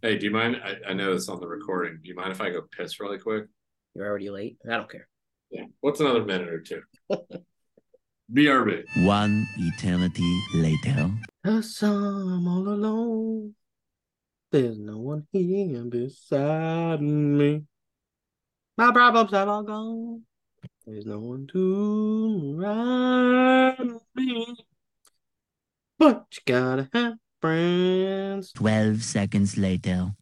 Hey, do you mind? I, I know it's on the recording. Do you mind if I go piss really quick? You're already late. I don't care. Yeah. What's another minute or two? BRB. One eternity later. Cause I'm all alone. There's no one here beside me. My problems have all gone. There's no one to ride me. But you gotta have friends. 12 seconds later.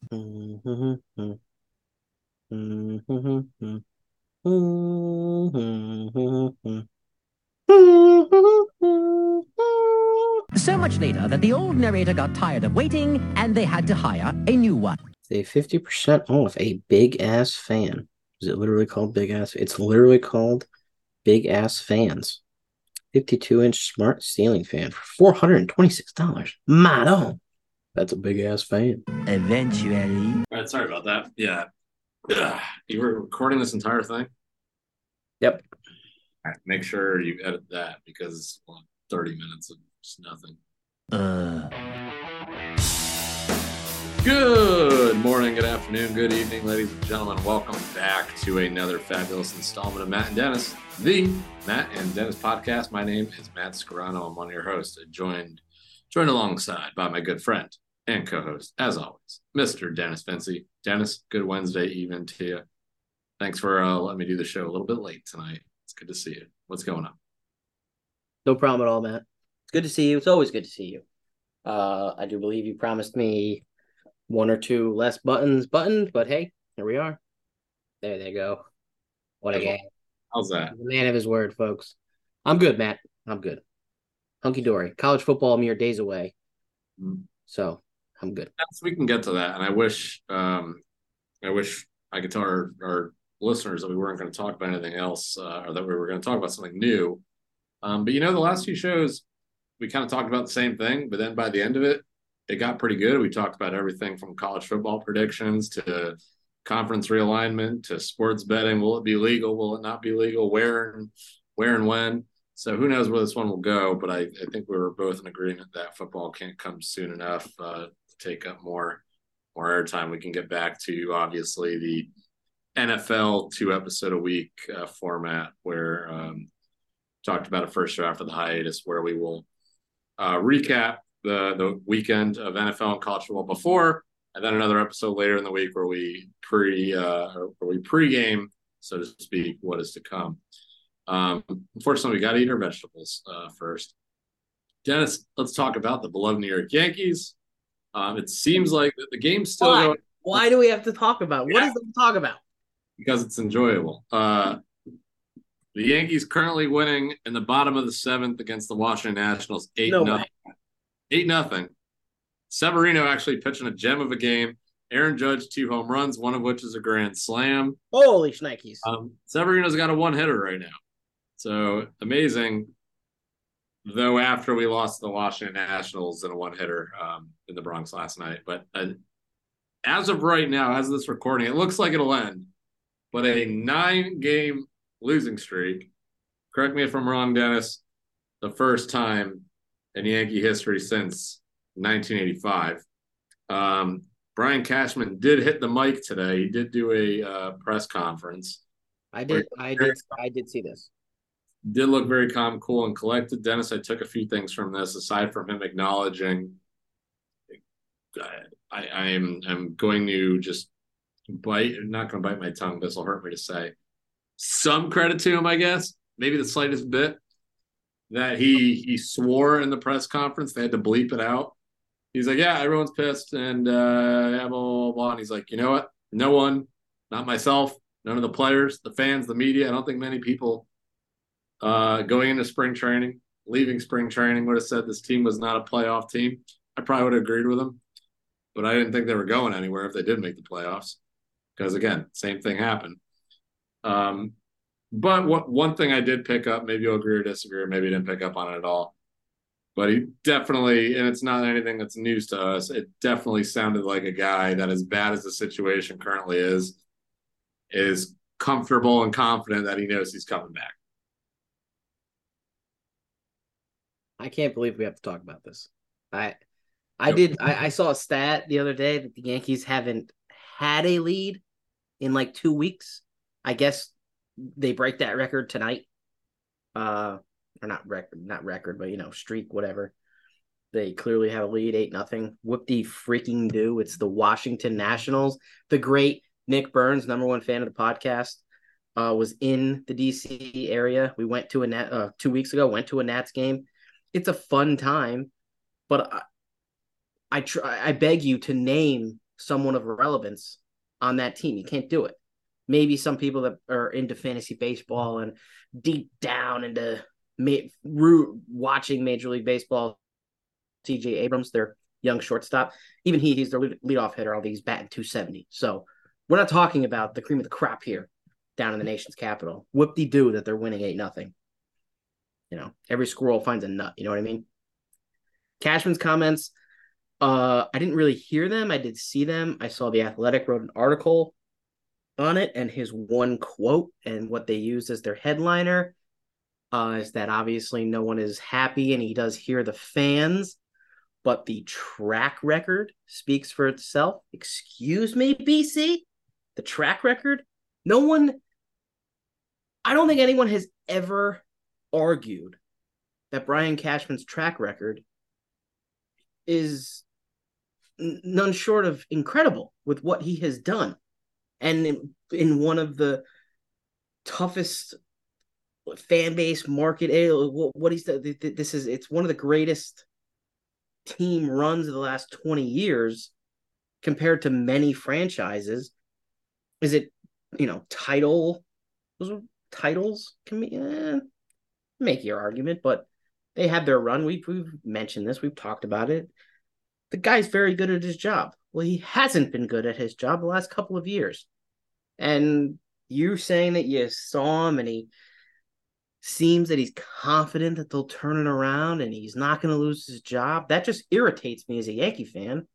So much later that the old narrator got tired of waiting and they had to hire a new one. Say 50% off a big ass fan. Is it literally called big ass? It's literally called big ass fans. 52 inch smart ceiling fan for $426. Mano. That's a big ass fan. Eventually. All right. Sorry about that. Yeah. Ugh. You were recording this entire thing? Yep. All right, make sure you edit that because well, 30 minutes of just nothing. Uh. Good morning, good afternoon, good evening, ladies and gentlemen. Welcome back to another fabulous installment of Matt and Dennis, the Matt and Dennis podcast. My name is Matt Scarano. I'm one of your hosts, joined joined alongside by my good friend and co-host, as always, Mr. Dennis Vinci. Dennis, good Wednesday evening to you. Thanks for uh, letting me do the show a little bit late tonight. It's good to see you. What's going on? No problem at all, Matt. It's good to see you. It's always good to see you. Uh, I do believe you promised me one or two less buttons buttoned, but hey, here we are. There they go. What a game. How's that? A man of his word, folks. I'm good, Matt. I'm good. Hunky dory. College football mere days away. Mm. So I'm good. Yes, we can get to that. And I wish um I wish I could tell our, our listeners that we weren't going to talk about anything else uh, or that we were going to talk about something new. Um, but you know, the last few shows we kind of talked about the same thing, but then by the end of it, it got pretty good. We talked about everything from college football predictions to conference realignment to sports betting. Will it be legal? Will it not be legal? Where and where and when? So who knows where this one will go? But I, I think we were both in agreement that football can't come soon enough uh, to take up more more airtime. We can get back to obviously the NFL two episode a week uh, format where um, talked about a first draft of the hiatus where we will uh, recap the the weekend of NFL and college football before, and then another episode later in the week where we pre uh, where we pregame, so to speak, what is to come. Um, unfortunately, we got to eat our vegetables uh, first. Dennis, let's talk about the beloved New York Yankees. Um, it seems like the game's still Why? going Why do we have to talk about? it? What Yeah. is there to talk about? because it's enjoyable. Uh, the Yankees currently winning in the bottom of the seventh against the Washington Nationals, eight No nothing. Eight nothing. Severino actually pitching a gem of a game. Aaron Judge two home runs, one of which is a grand slam. Holy shnikes. Um, Severino's got a one hitter right now, so amazing. Though after we lost the Washington Nationals in a one hitter um, in the Bronx last night, but uh, as of right now, as of this recording, it looks like it'll end. But a nine game losing streak. Correct me if I'm wrong, Dennis. The first time in Yankee history since 1985. Um, Brian Cashman did hit the mic today. He did do a uh, press conference. I did I did I did see this. Did look very calm, cool, and collected. Dennis, I took a few things from this aside from him acknowledging. I, I am I'm going to just bite. Not going to bite my tongue. This will hurt me to say. Some credit to him, I guess. Maybe the slightest bit that he he swore in the press conference. They had to bleep it out. He's like, yeah, everyone's pissed, and uh, yeah, blah, blah, blah. And he's like, you know what? No one, not myself, none of the players, the fans, the media. I don't think many people uh, going into spring training, leaving spring training, would have said this team was not a playoff team. I probably would have agreed with him, but I didn't think they were going anywhere if they did make the playoffs. Because again, same thing happened. Um, but what one thing I did pick up, maybe you'll agree or disagree, or maybe you didn't pick up on it at all. But he definitely, and it's not anything that's news to us, it definitely sounded like a guy that, as bad as the situation currently is, is comfortable and confident that he knows he's coming back. I can't believe we have to talk about this. I I did. I, I saw a stat the other day that the Yankees haven't had a lead in like two weeks. I guess they break that record tonight. Uh, or not record, not record, but you know, streak, whatever. They clearly have a lead, eight nothing. Whoop the freaking do! It's the Washington Nationals. The great Nick Burns, number one fan of the podcast, uh, was in the DC area. We went to a Nat uh, two weeks ago. Went to a Nats game. It's a fun time, but I, I try. I beg you to name someone of relevance on that team. You can't do it. Maybe some people that are into fantasy baseball and deep down into ma- root watching Major League Baseball. CJ Abrams, their young shortstop, even he, he's their lead, leadoff hitter. All these batting 270. So we're not talking about the cream of the crop here down in the nation's capital. Whoop de doo that they're winning 8 nothing. You know, every squirrel finds a nut. You know what I mean? Cashman's comments, uh, I didn't really hear them. I did see them. I saw the Athletic wrote an article on it, and his one quote and what they used as their headliner uh, is that obviously no one is happy, and he does hear the fans, but the track record speaks for itself. Excuse me, BC, the track record. No one. I don't think anyone has ever argued that Brian Cashman's track record is none short of incredible with what he has done. And in, one of the toughest fan base market, eh, what he's this is it's one of the greatest team runs of the last 20 years compared to many franchises. Is it, you know, title? Those titles can be eh, make your argument, but they had their run. We've, we've mentioned this, we've talked about it the guy's very good at his job. Well, he hasn't been good at his job the last couple of years. And you saying that you saw him and he seems that he's confident that they'll turn it around and he's not going to lose his job, that just irritates me as a Yankee fan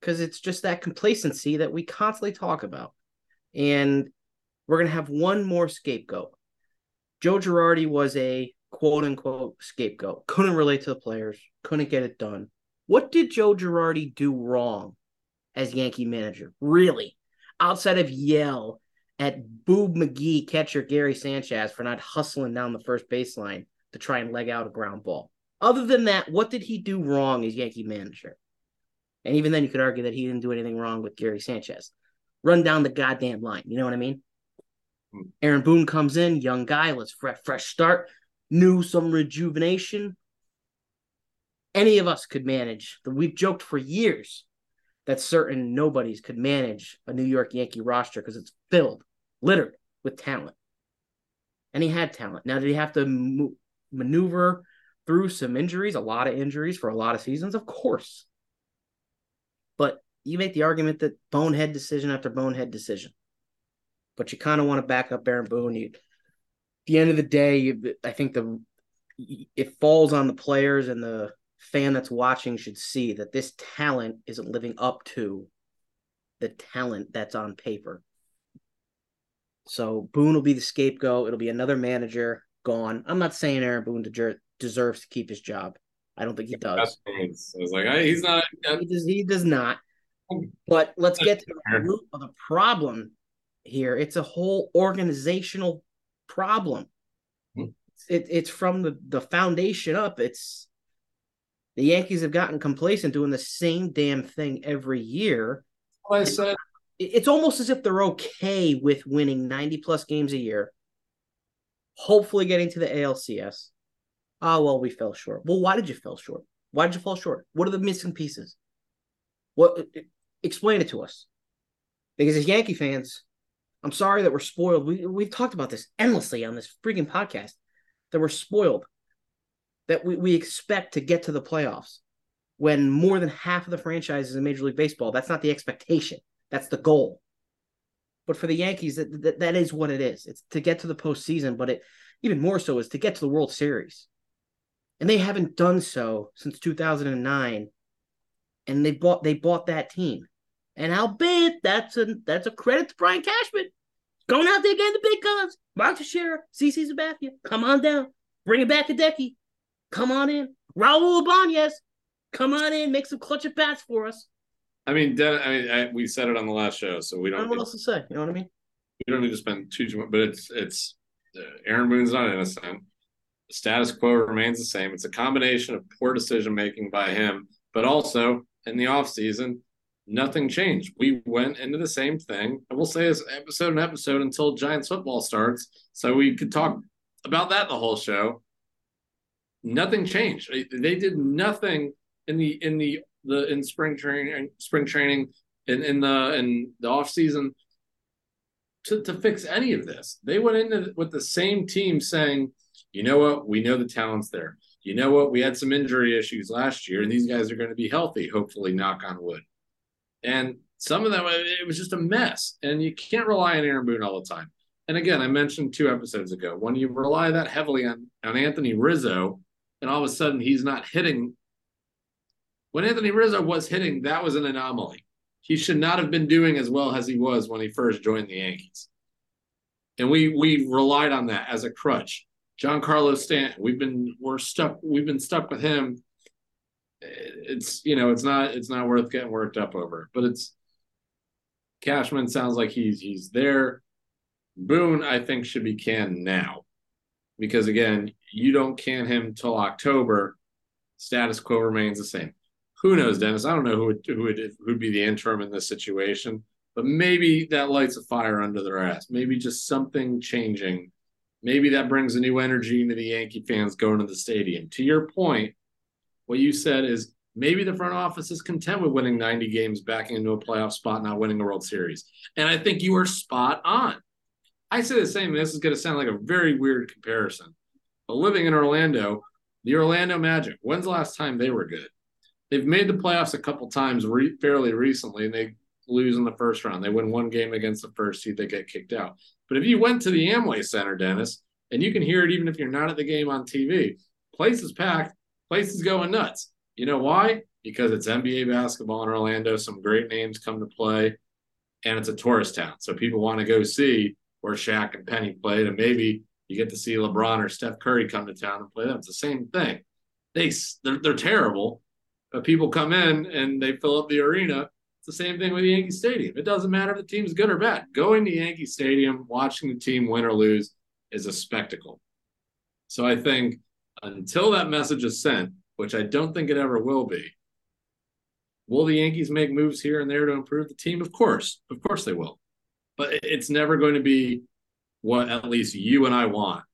because it's just that complacency that we constantly talk about. And we're going to have one more scapegoat. Joe Girardi was a quote unquote scapegoat, couldn't relate to the players, couldn't get it done. What did Joe Girardi do wrong as Yankee manager? Really? Outside of yell at Boob McGee catcher Gary Sanchez for not hustling down the first baseline to try and leg out a ground ball. Other than that, what did he do wrong as Yankee manager? And even then, you could argue that he didn't do anything wrong with Gary Sanchez. Run down the goddamn line. You know what I mean? Hmm. Aaron Boone comes in, young guy. Let's fresh, fresh start. New some rejuvenation any of us could manage. That we've joked for years that certain nobodies could manage a New York Yankee roster because it's filled, littered with talent. And he had talent. Now, did he have to mo- maneuver through some injuries, a lot of injuries for a lot of seasons? Of course. But you make the argument that bonehead decision after bonehead decision. But you kind of want to back up Aaron Boone. You, at the end of the day, you, I think the it falls on the players and the fan that's watching should see that this talent isn't living up to the talent that's on paper. So Boone will be the scapegoat. It'll be another manager gone. I'm not saying Aaron Boone deserves to keep his job. I don't think he does. I was like, he's not. He does, he does not. But let's get to the root of the problem here. It's a whole organizational problem. Hmm. It, it's from the, the foundation up. It's the Yankees have gotten complacent doing the same damn thing every year. I said it's almost as if they're okay with winning 90 plus games a year, hopefully getting to the ALCS. Oh, ah, well, we fell short. Well, why did you fall short? Why did you fall short? What are the missing pieces? What uh, uh, explain it to us. Because as Yankee fans, I'm sorry that we're spoiled. We we've talked about this endlessly on this freaking podcast. That we're spoiled that we, we expect to get to the playoffs when more than half of the franchises in Major League Baseball, that's not the expectation. That's the goal. But for the Yankees, that, that, that is what it is. It's to get to the postseason, but it even more so is to get to the World Series. And they haven't done so since 2009. And they bought they bought that team. And albeit that's a that's a credit to Brian Cashman. Going out there getting the big guns. Mark Teixeira, CC Sabathia, come on down. Bring it back to Decky. Come on in. Raul Ibanez. Come on in, make some clutch at bats for us. I mean, Den- I mean, I, we said it on the last show, so we don't don't know what else to say. You know what I mean? we don't need to spend too much. But it's it's uh, Aaron Boone's not innocent. The status quo remains the same. It's a combination of poor decision making by him, but also in the offseason, nothing changed. We went into the same thing. I will say this episode and episode until Giants football starts, so we could talk about that the whole show. Nothing changed. They did nothing in the in the the in spring training spring training in in the in the off season to, to fix any of this. They went into with the same team saying, you know what, we know the talent's there. You know what, we had some injury issues last year, and these guys are going to be healthy, hopefully, knock on wood. And some of them, it was just a mess. And you can't rely on Aaron Boone all the time. And again, I mentioned two episodes ago, when you rely that heavily on, on Anthony Rizzo, and all of a sudden he's not hitting. When Anthony Rizzo was hitting, that was an anomaly. He should not have been doing as well as he was when he first joined the Yankees. And we we relied on that as a crutch. Giancarlo Stanton, we've been we're stuck we've been stuck with him. It's you know, it's not it's not worth getting worked up over. But it's Cashman sounds like he's he's there. Boone, I think, should be canned now. Because again, you don't can him till October. Status quo remains the same. Who knows, Dennis? I don't know who would who would who'd be the interim in this situation, but maybe that lights a fire under their ass. Maybe just something changing. Maybe that brings a new energy into the Yankee fans going to the stadium. To your point, what you said is maybe the front office is content with winning 90 games, backing into a playoff spot, not winning a World Series. And I think you are spot on. I say the same. This is going to sound like a very weird comparison. But living in Orlando, the Orlando Magic, when's the last time they were good? They've made the playoffs a couple times re- fairly recently, and they lose in the first round. They win one game against the first seed, they get kicked out. But if you went to the Amway Center, Dennis, and you can hear it even if you're not at the game on TV, place is packed, place is going nuts. You know why? Because it's NBA basketball in Orlando, some great names come to play, and it's a tourist town. So people want to go see where Shaq and Penny played, and maybe you get to see LeBron or Steph Curry come to town and play them. It's the same thing. They they're, they're terrible, but people come in and they fill up the arena. It's the same thing with Yankee Stadium. It doesn't matter if the team's good or bad. Going to Yankee Stadium, watching the team win or lose is a spectacle. So I think until that message is sent, which I don't think it ever will be, will the Yankees make moves here and there to improve the team? Of course. Of course they will. But it's never going to be what at least you and I want,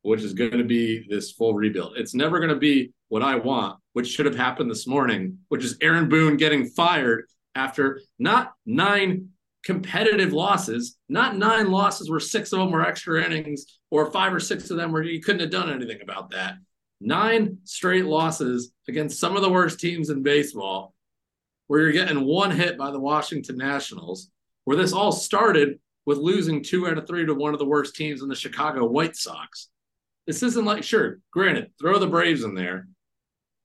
which is going to be this full rebuild. It's never going to be what I want, which should have happened this morning, which is Aaron Boone getting fired after not nine competitive losses, not nine losses where six of them were extra innings or five or six of them where you couldn't have done anything about that. Nine straight losses against some of the worst teams in baseball, where you're getting one hit by the Washington Nationals, where this all started with losing two out of three to one of the worst teams in the Chicago White Sox. This isn't like, sure, granted, throw the Braves in there,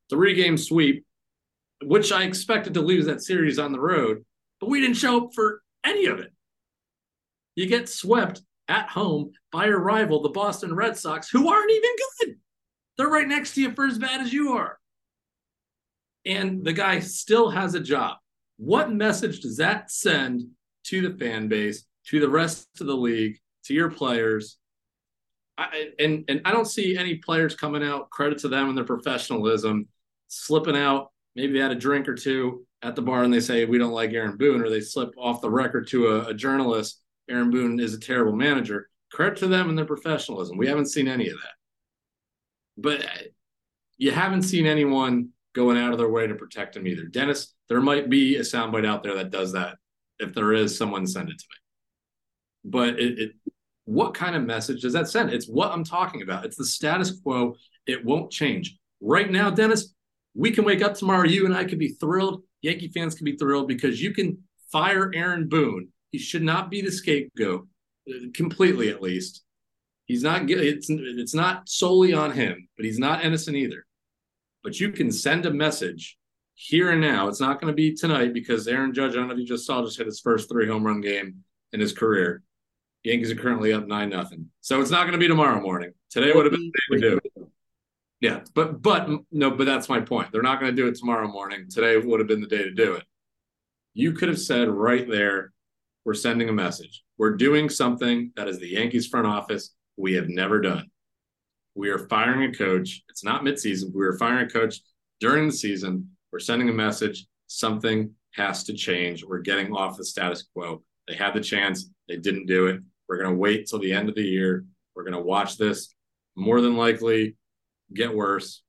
three game sweep, which I expected to lose that series on the road, but we didn't show up for any of it. You get swept at home by your rival, the Boston Red Sox, who aren't even good. They're right next to you for as bad as you are. And the guy still has a job. What message does that send to the fan base, to the rest of the league, to your players? I, and and I don't see any players coming out. Credit to them and their professionalism, slipping out. Maybe they had a drink or two at the bar and they say we don't like Aaron Boone, or they slip off the record to a, a journalist. Aaron Boone is a terrible manager. Credit to them and their professionalism. We haven't seen any of that, but uh, you haven't seen anyone going out of their way to protect him either. Dennis, there might be a soundbite out there that does that. If there is, someone send it to me. But it, it what kind of message does that send? It's what I'm talking about. It's the status quo. It won't change. Right now, Dennis, we can wake up tomorrow. You and I could be thrilled. Yankee fans can be thrilled because you can fire Aaron Boone. He should not be the scapegoat, completely at least. He's not. It's it's not solely on him, but he's not innocent either. But you can send a message here and now. It's not going to be tonight because Aaron Judge, I don't know if you just saw, just hit his first three home run game in his career. Yankees are currently up nine nothing. So it's not going to be tomorrow morning. Today would have been the day to do. Yeah, but but no, but that's my point. They're not going to do it tomorrow morning. Today would have been the day to do it. You could have said right there, we're sending a message. We're doing something that is the Yankees front office we have never done. We are firing a coach. It's not midseason. We are firing a coach during the season. We're sending a message. Something has to change. We're getting off the status quo. They had the chance. They didn't do it. We're going to wait till the end of the year. We're going to watch this. More than likely, get worse.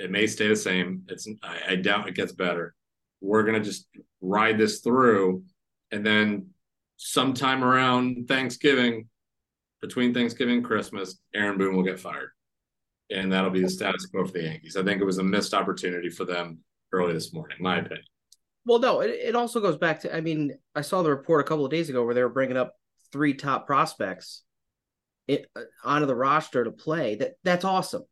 It may stay the same. It's I, I doubt it gets better. We're going to just ride this through, and then sometime around Thanksgiving, between Thanksgiving and Christmas, Aaron Boone will get fired. And that'll be the status quo for the Yankees. I think it was a missed opportunity for them early this morning, my opinion. Well, no, it, it also goes back to I mean, I saw the report a couple of days ago where they were bringing up three top prospects it, uh, onto the roster to play. That that's awesome.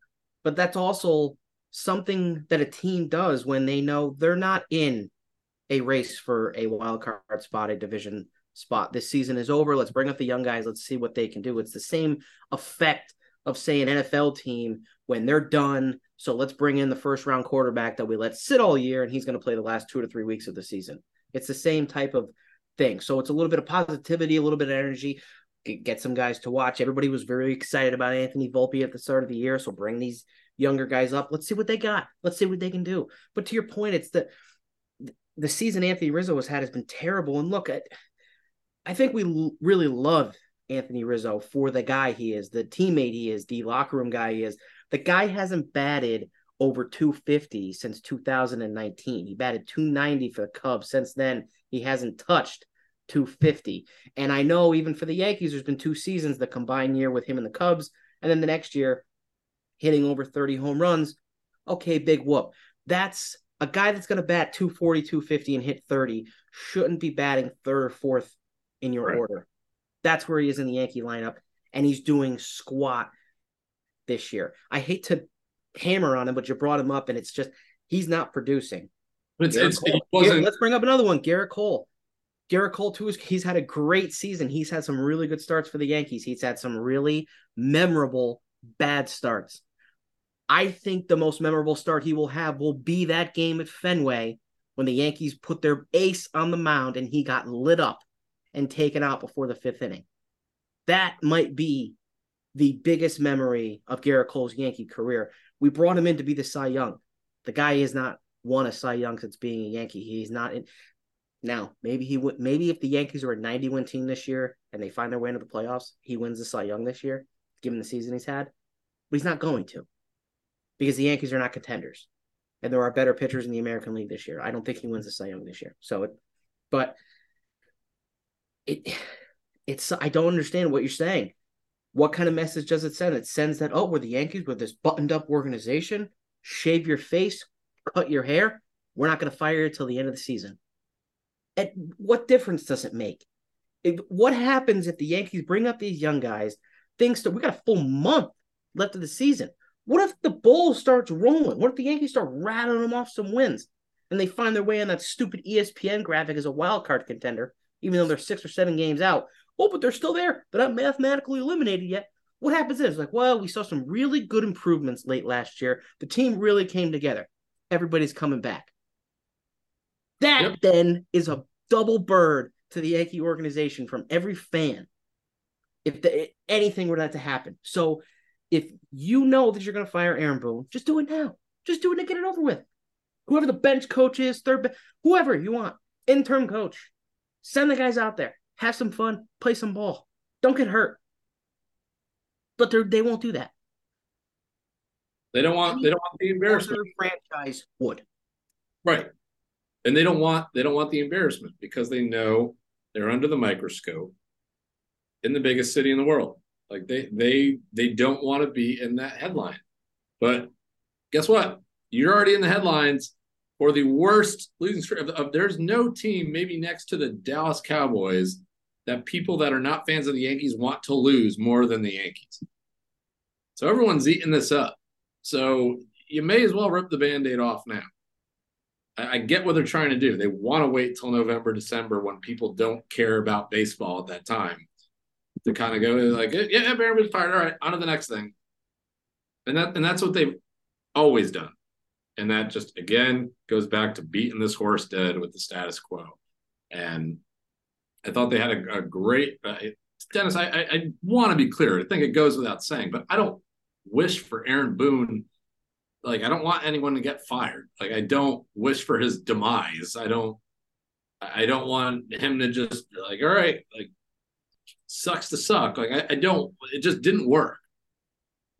But that's also something that a team does when they know they're not in a race for a wild card spot, a division spot. This season is over. Let's bring up the young guys. Let's see what they can do. It's the same effect of say an NFL team when they're done. So let's bring in the first round quarterback that we let sit all year and he's going to play the last two to three weeks of the season. It's the same type of thing. So it's a little bit of positivity, a little bit of energy. Get some guys to watch. Everybody was very excited about Anthony Volpe at the start of the year. So bring these younger guys up. Let's see what they got. Let's see what they can do. But to your point, it's the the season Anthony Rizzo has had has been terrible. And look, at I think we l- really love Anthony Rizzo for the guy he is, the teammate he is, the locker room guy he is. The guy hasn't batted over 250 since 2019. He batted 290 for the Cubs. Since then, he hasn't touched 250. And I know even for the Yankees, there's been two seasons, the combined year with him and the Cubs, and then the next year hitting over 30 home runs. Okay, big whoop. That's a guy that's going to bat 240, 250 and hit 30 shouldn't be batting third or fourth in your right. order. That's where he is in the Yankee lineup, and he's doing squat this year. I hate to hammer on him, but you brought him up, and it's just he's not producing. It's, it's, it wasn't... Let's bring up another one, Gerrit Cole. Gerrit Cole too. He's had a great season. He's had some really good starts for the Yankees. He's had some really memorable bad starts. I think the most memorable start he will have will be that game at Fenway when the Yankees put their ace on the mound and he got lit up and taken out before the fifth inning. That might be the biggest memory of Gerrit Cole's Yankee career. We brought him in to be the Cy Young. The guy has not won a Cy Young since being a Yankee. He's not in. Now, maybe he would. Maybe if the Yankees are a 91 team this year and they find their way into the playoffs, he wins the Cy Young this year, given the season he's had. But he's not going to because the Yankees are not contenders, and there are better pitchers in the American League this year. I don't think he wins the Cy Young this year. So, it, but it, it's I don't understand what you're saying. What kind of message does it send? It sends that oh, we're the Yankees, we're this buttoned up organization. Shave your face, cut your hair. We're not going to fire you till the end of the season. And what difference does it make? If, what happens if the Yankees bring up these young guys? Things that we got a full month left of the season. What if the ball starts rolling? What if the Yankees start rattling them off some wins and they find their way on that stupid ESPN graphic as a wild card contender, even though they're six or seven games out? Oh, but they're still there. They're not mathematically eliminated yet. What happens is like, well, we saw some really good improvements late last year. The team really came together. Everybody's coming back. That yep. then is a double bird to the Yankee organization from every fan. If the, anything were that to happen, so if you know that you're going to fire Aaron Boone, just do it now. Just do it and get it over with. Whoever the bench coach is, third, whoever you want, interim coach, send the guys out there, have some fun, play some ball. Don't get hurt. But they they won't do that. They don't want. They don't want the embarrassment. Franchise would. Right, and they don't want. They don't want the embarrassment because they know they're under the microscope in the biggest city in the world. Like they they they don't want to be in that headline. But guess what? You're already in the headlines for the worst losing streak. Of, of, there's no team, maybe next to the Dallas Cowboys, that people that are not fans of the Yankees want to lose more than the Yankees. So everyone's eating this up. So you may as well rip the band-aid off now. I, I get what they're trying to do. They want to wait till November, December when people don't care about baseball at that time to kind of go like, yeah, Baron was fired. All right, on to the next thing. And that and that's what they've always done. And that just again goes back to beating this horse dead with the status quo. And I thought they had a, a great uh, Dennis. I, I, I want to be clear. I think it goes without saying, but I don't wish for Aaron Boone. Like I don't want anyone to get fired. Like I don't wish for his demise. I don't. I don't want him to just like all right, like sucks to suck. Like I, I don't. It just didn't work.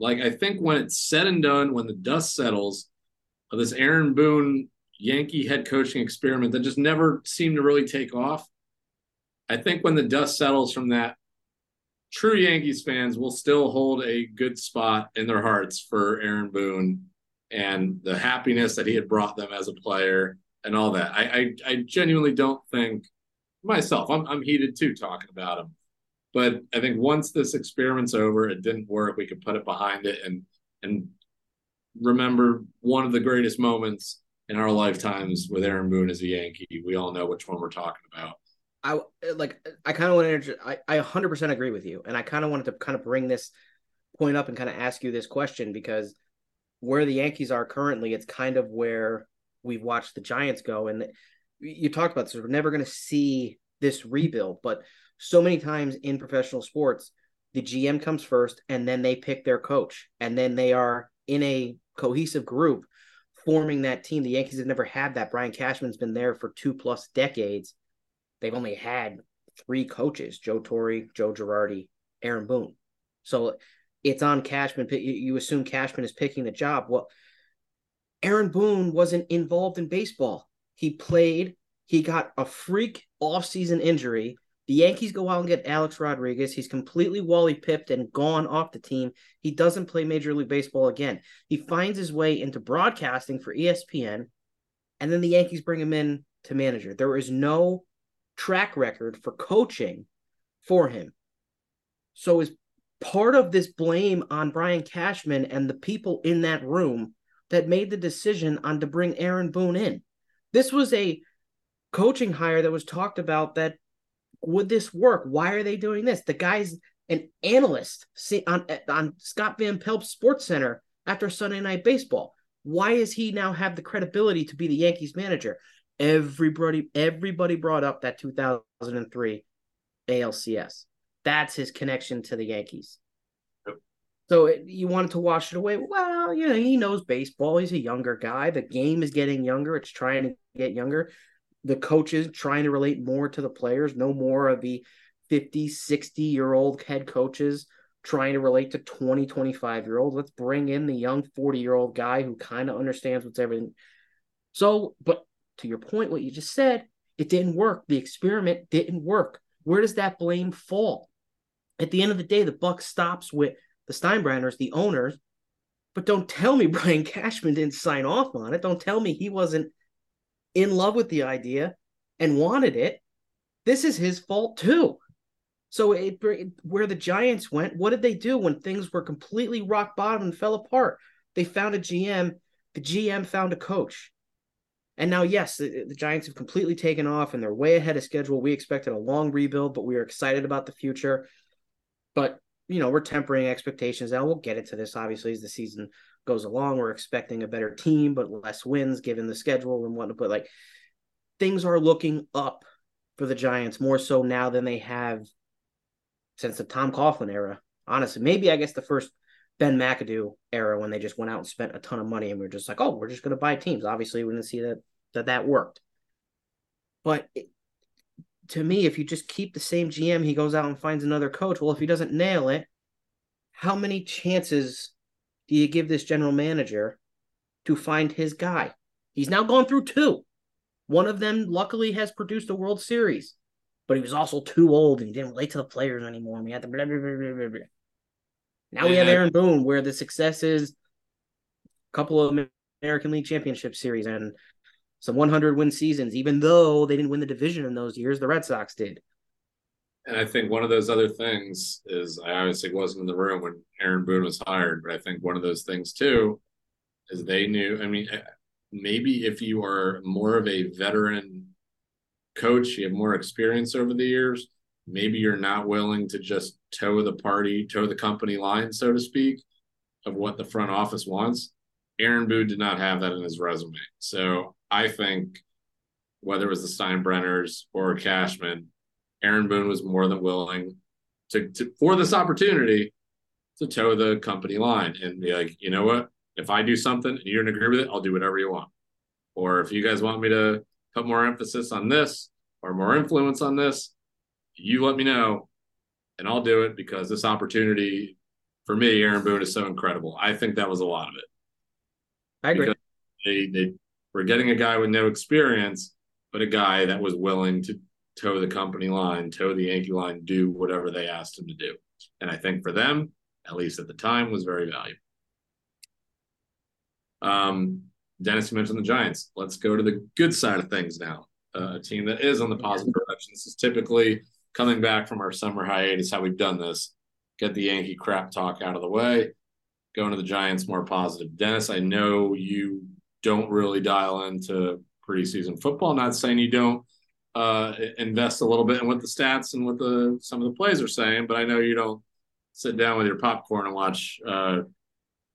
Like I think when it's said and done, when the dust settles, this Aaron Boone Yankee head coaching experiment that just never seemed to really take off. I think when the dust settles from that, true Yankees fans will still hold a good spot in their hearts for Aaron Boone and the happiness that he had brought them as a player and all that. I I, I genuinely don't think myself. I'm I'm heated too talking about him, but I think once this experiment's over, it didn't work. We could put it behind it and and remember one of the greatest moments in our lifetimes with Aaron Boone as a Yankee. We all know which one we're talking about. I like. I kind of want to. I I 100% agree with you, and I kind of wanted to kind of bring this point up and kind of ask you this question because where the Yankees are currently, it's kind of where we've watched the Giants go, and you talked about this. We're never going to see this rebuild, but so many times in professional sports, the GM comes first, and then they pick their coach, and then they are in a cohesive group forming that team. The Yankees have never had that. Brian Cashman's been there for two plus decades. They've only had three coaches: Joe Torre, Joe Girardi, Aaron Boone. So it's on Cashman. You assume Cashman is picking the job. Well, Aaron Boone wasn't involved in baseball. He played. He got a freak offseason injury the Yankees go out and get Alex Rodriguez. He's completely Wally pipped and gone off the team. He doesn't play Major League Baseball again. He finds his way into broadcasting for ESPN, and then the Yankees bring him in to manager. There is no track record for coaching for him. So, is part of this blame on Brian Cashman and the people in that room that made the decision on to bring Aaron Boone in? This was a coaching hire that was talked about that would this work? Why are they doing this? The guy's an analyst on on Scott Van Pelt's Sports Center after Sunday Night Baseball. Why does he now have the credibility to be the Yankees manager? Everybody, everybody brought up that 2003 ALCS. That's his connection to the Yankees. So it, you wanted to wash it away. Well, you know, he knows baseball. He's a younger guy. The game is getting younger. It's trying to get younger the coaches trying to relate more to the players, no more of the 50, 60 year old head coaches trying to relate to 20, 25 year olds. Let's bring in the young 40 year old guy who kind of understands what's everything. So, but to your point, what you just said, it didn't work. The experiment didn't work. Where does that blame fall? At the end of the day, the buck stops with the Steinbrenners, the owners. But don't tell me Brian Cashman didn't sign off on it. Don't tell me he wasn't in love with the idea and wanted it, this is his fault too. So it, where the Giants went, what did they do when things were completely rock bottom and fell apart? They found a GM. The GM found a coach. And now, yes, the, the, Giants have completely taken off and they're way ahead of schedule. We expected a long rebuild, but we are excited about the future. But, you know, we're tempering expectations now. We'll get into this, obviously, as the season goes along. We're expecting a better team, but less wins given the schedule and whatnot. But like things are looking up for the Giants more so now than they have since the Tom Coughlin era. Honestly, maybe I guess the first Ben McAdoo era when they just went out and spent a ton of money and we are just like, oh, we're just going to buy teams. Obviously, we didn't see that that that worked. But it, to me, if you just keep the same GM, he goes out and finds another coach. Well, if he doesn't nail it, how many chances do you give this general manager to find his guy? He's now gone through two. One of them, luckily, has produced a World Series, but he was also too old and he didn't relate to the players anymore. And we had to blah, blah, blah, blah, blah. Now we have Aaron Boone, where the success is a couple of American League Championship series and some 100 win seasons, even though they didn't win the division in those years, the Red Sox did. And I think one of those other things is I obviously wasn't in the room when Aaron Boone was hired, but I think one of those things too is they knew. I mean, eh, maybe if you are more of a veteran coach, you have more experience over the years, maybe you're not willing to just toe the party, toe the company line, so to speak, of what the front office wants. Aaron Boone did not have that in his resume. So I think whether it was the Steinbrenners or Cashman, Aaron Boone was more than willing to, to for this opportunity to toe the company line and be like, you know what? If I do something and you don't agree with it, I'll do whatever you want. Or if you guys want me to put more emphasis on this or more influence on this, you let me know and I'll do it because this opportunity for me, Aaron Boone is so incredible. I think that was a lot of it. I agree. Because they they were getting a guy with no experience, but a guy that was willing to toe the company line, toe the Yankee line, do whatever they asked him to do. And I think for them, at least at the time, was very valuable. Um, Dennis, you mentioned the Giants. Let's go to the good side of things now. Uh, a team that is on the positive direction. This is typically coming back from our summer hiatus, how we've done this. Get the Yankee crap talk out of the way. Going to the Giants more positive. Dennis, I know you don't really dial into preseason football. Not saying you don't uh, invest a little bit in what the stats and what the some of the plays are saying, but I know you don't sit down with your popcorn and watch uh,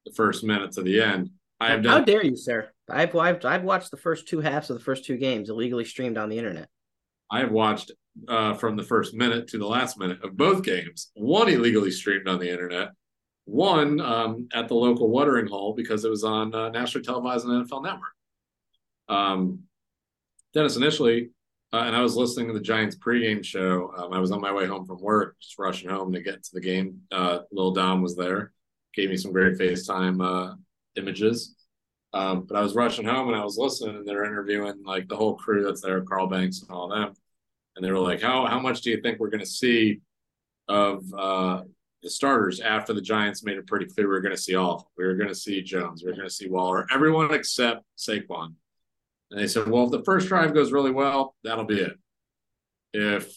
the first minute to the end. I have done. How dare you, sir? I've, I've I've watched the first two halves of the first two games illegally streamed on the internet. I have watched uh, from the first minute to the last minute of both games. One illegally streamed on the internet. One um, at the local watering hole because it was on uh, nationally televised on NFL Network. Um, Dennis, initially, uh, and I was listening to the Giants pregame show. Um, I was on my way home from work, just rushing home to get to the game. Uh, Lil Dom was there, gave me some great FaceTime uh, images. Um, but I was rushing home and I was listening, and they're interviewing like the whole crew that's there, Carl Banks and all them. And they were like, "How how much do you think we're going to see of uh, the starters after the Giants made it pretty clear we are going to see all? We were going to see Jones, we are going to see Waller, everyone except Saquon." And they said, well, if the first drive goes really well, that'll be it. If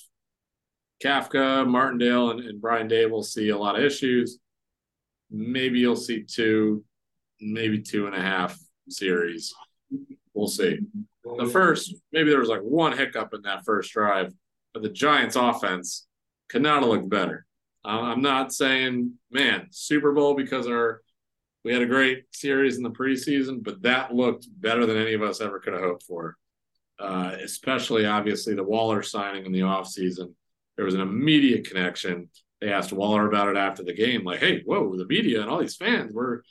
Kafka, Martindale, and, and Brian Daboll see a lot of issues, maybe you'll see two, maybe two and a half series. We'll see. The first, maybe there was like one hiccup in that first drive, but the Giants' offense could not have looked better. Uh, I'm not saying, man, Super Bowl because our we had a great series in the preseason, but that looked better than any of us ever could have hoped for. Uh, especially, obviously, the Waller signing in the offseason. There was an immediate connection. They asked Waller about it after the game, like, hey, whoa, the media and all these fans were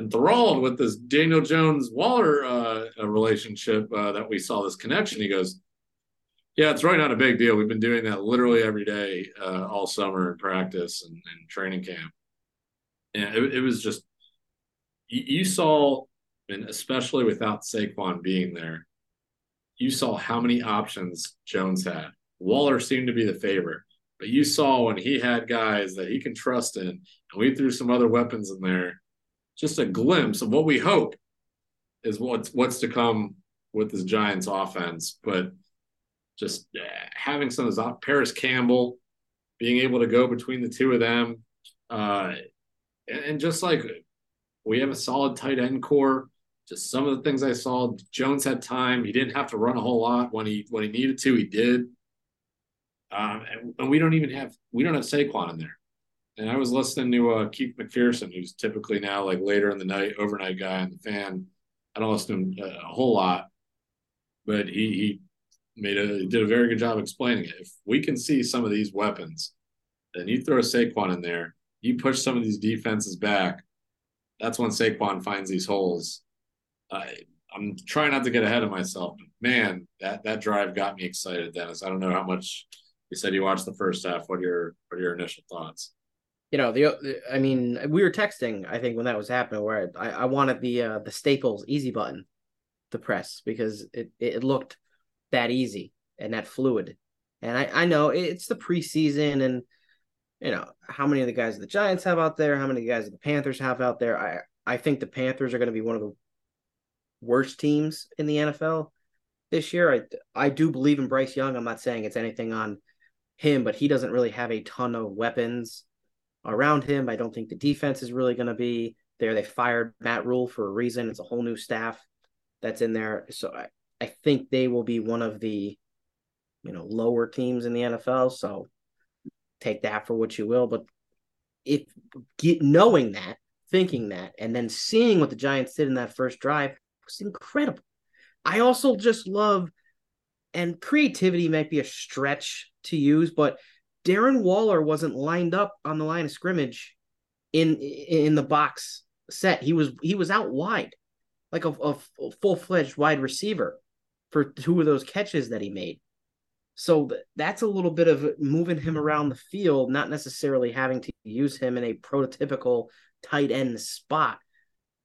enthralled with this Daniel Jones Waller uh, relationship uh, that we saw this connection. He goes, yeah, it's really not a big deal. We've been doing that literally every day uh, all summer in practice and, and training camp. And it, it was just you saw, and especially without Saquon being there, you saw how many options Jones had. Waller seemed to be the favorite, but you saw when he had guys that he can trust in, and we threw some other weapons in there. Just a glimpse of what we hope is what's what's to come with this Giants offense. But just having some of those Parris Campbell being able to go between the two of them, uh, and, and just like we have a solid tight end corps. Just some of the things I saw. Jones had time. He didn't have to run a whole lot when he when he needed to. He did. Um, and, and, we don't even have we don't have Saquon in there. And I was listening to uh, Keith McPherson, who's typically now like later in the night overnight guy on the fan. I don't listen to him a whole lot, but he he made a did a very good job explaining it. If we can see some of these weapons, then you throw a Saquon in there, you push some of these defenses back that's when Saquon finds these holes. I, I'm trying not to get ahead of myself, but man, that that drive got me excited, Dennis. I don't know how much you said you watched the first half. What are your what are your initial thoughts? You know, the I mean, we were texting. I think when that was happening, where I, I wanted the uh, the Staples easy button to press because it it looked that easy and that fluid. And I I know it's the preseason and you know, how many of the guys the Giants have out there, how many guys the Panthers have out there. I I think the Panthers are going to be one of the worst teams in the NFL this year. I I do believe in Bryce Young. I'm not saying it's anything on him, but he doesn't really have a ton of weapons around him. I don't think the defense is really going to be there. They fired Matt Rhule for a reason. It's a whole new staff that's in there. So I, I think they will be one of the you know lower teams in the NFL. So take that for what you will. But if get, knowing that, thinking that, and then seeing what the Giants did in that first drive was incredible. I also just love, and creativity might be a stretch to use, but Darren Waller wasn't lined up on the line of scrimmage in in the box set. He was he was out wide, like a, a full fledged wide receiver for two of those catches that he made. So that's a little bit of moving him around the field, not necessarily having to use him in a prototypical tight end spot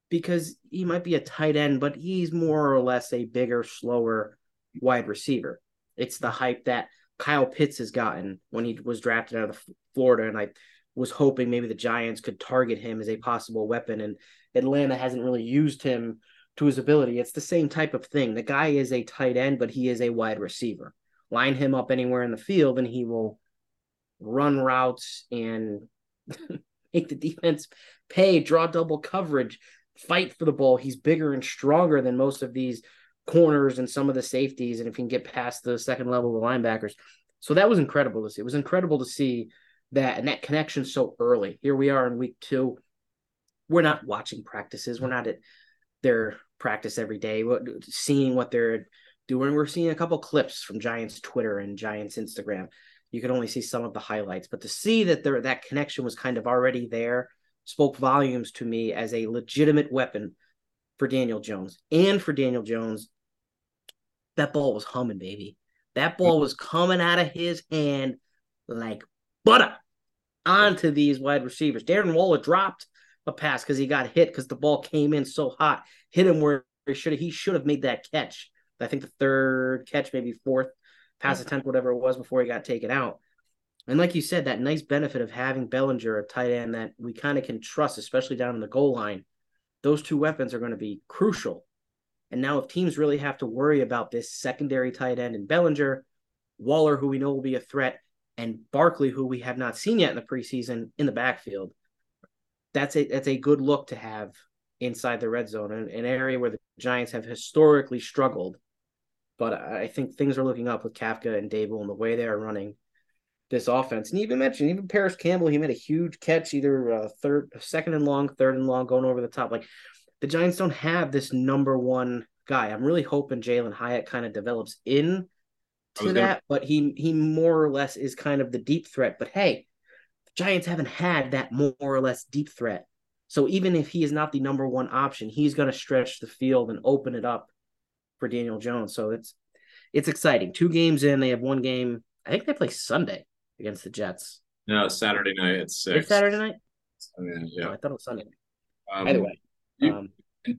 because he might be a tight end, but he's more or less a bigger, slower wide receiver. It's the hype that Kyle Pitts has gotten when he was drafted out of Florida, and I was hoping maybe the Giants could target him as a possible weapon, and Atlanta hasn't really used him to his ability. It's the same type of thing. The guy is a tight end, but he is a wide receiver line him up anywhere in the field and he will run routes and make the defense pay, draw double coverage, fight for the ball. He's bigger and stronger than most of these corners and some of the safeties. And if he can get past the second level of the linebackers. So that was incredible to see. It was incredible to see that and that connection so early. Here we are in week two. We're not watching practices. We're not at their practice every day, seeing what they're doing. We're seeing a couple clips from Giants Twitter and Giants Instagram. You can only see some of the highlights, but to see that there that connection was kind of already there spoke volumes to me as a legitimate weapon for Daniel Jones and for Daniel Jones. That ball was humming, baby. That ball was coming out of his hand like butter onto these wide receivers. Darren Waller dropped a pass because he got hit because the ball came in so hot, hit him where he should have. He should have made that catch. I think the third catch, maybe fourth pass attempt, whatever it was before he got taken out. And like you said, that nice benefit of having Bellinger, a tight end that we kind of can trust, especially down in the goal line, those two weapons are going to be crucial. And now, if teams really have to worry about this secondary tight end in Bellinger, Waller, who we know will be a threat, and Barkley, who we have not seen yet in the preseason in the backfield, that's a that's a good look to have inside the red zone, an, an area where the Giants have historically struggled but I think things are looking up with Kafka and Daboll and the way they are running this offense. And even mentioned even Parris Campbell, he made a huge catch, either uh, third, second and long, third and long, going over the top. Like the Giants don't have this number one guy. I'm really hoping Jalen Hyatt kind of develops in to that, but he he more or less is kind of the deep threat. But hey, the Giants haven't had that more or less deep threat. So even if he is not the number one option, he's going to stretch the field and open it up for Daniel Jones. So it's it's exciting. Two games in, they have one game. I think they play Sunday against the Jets. No, Saturday night at six. It's Saturday night. Yeah, yeah. Oh, I thought it was Sunday. Um, Either way, um,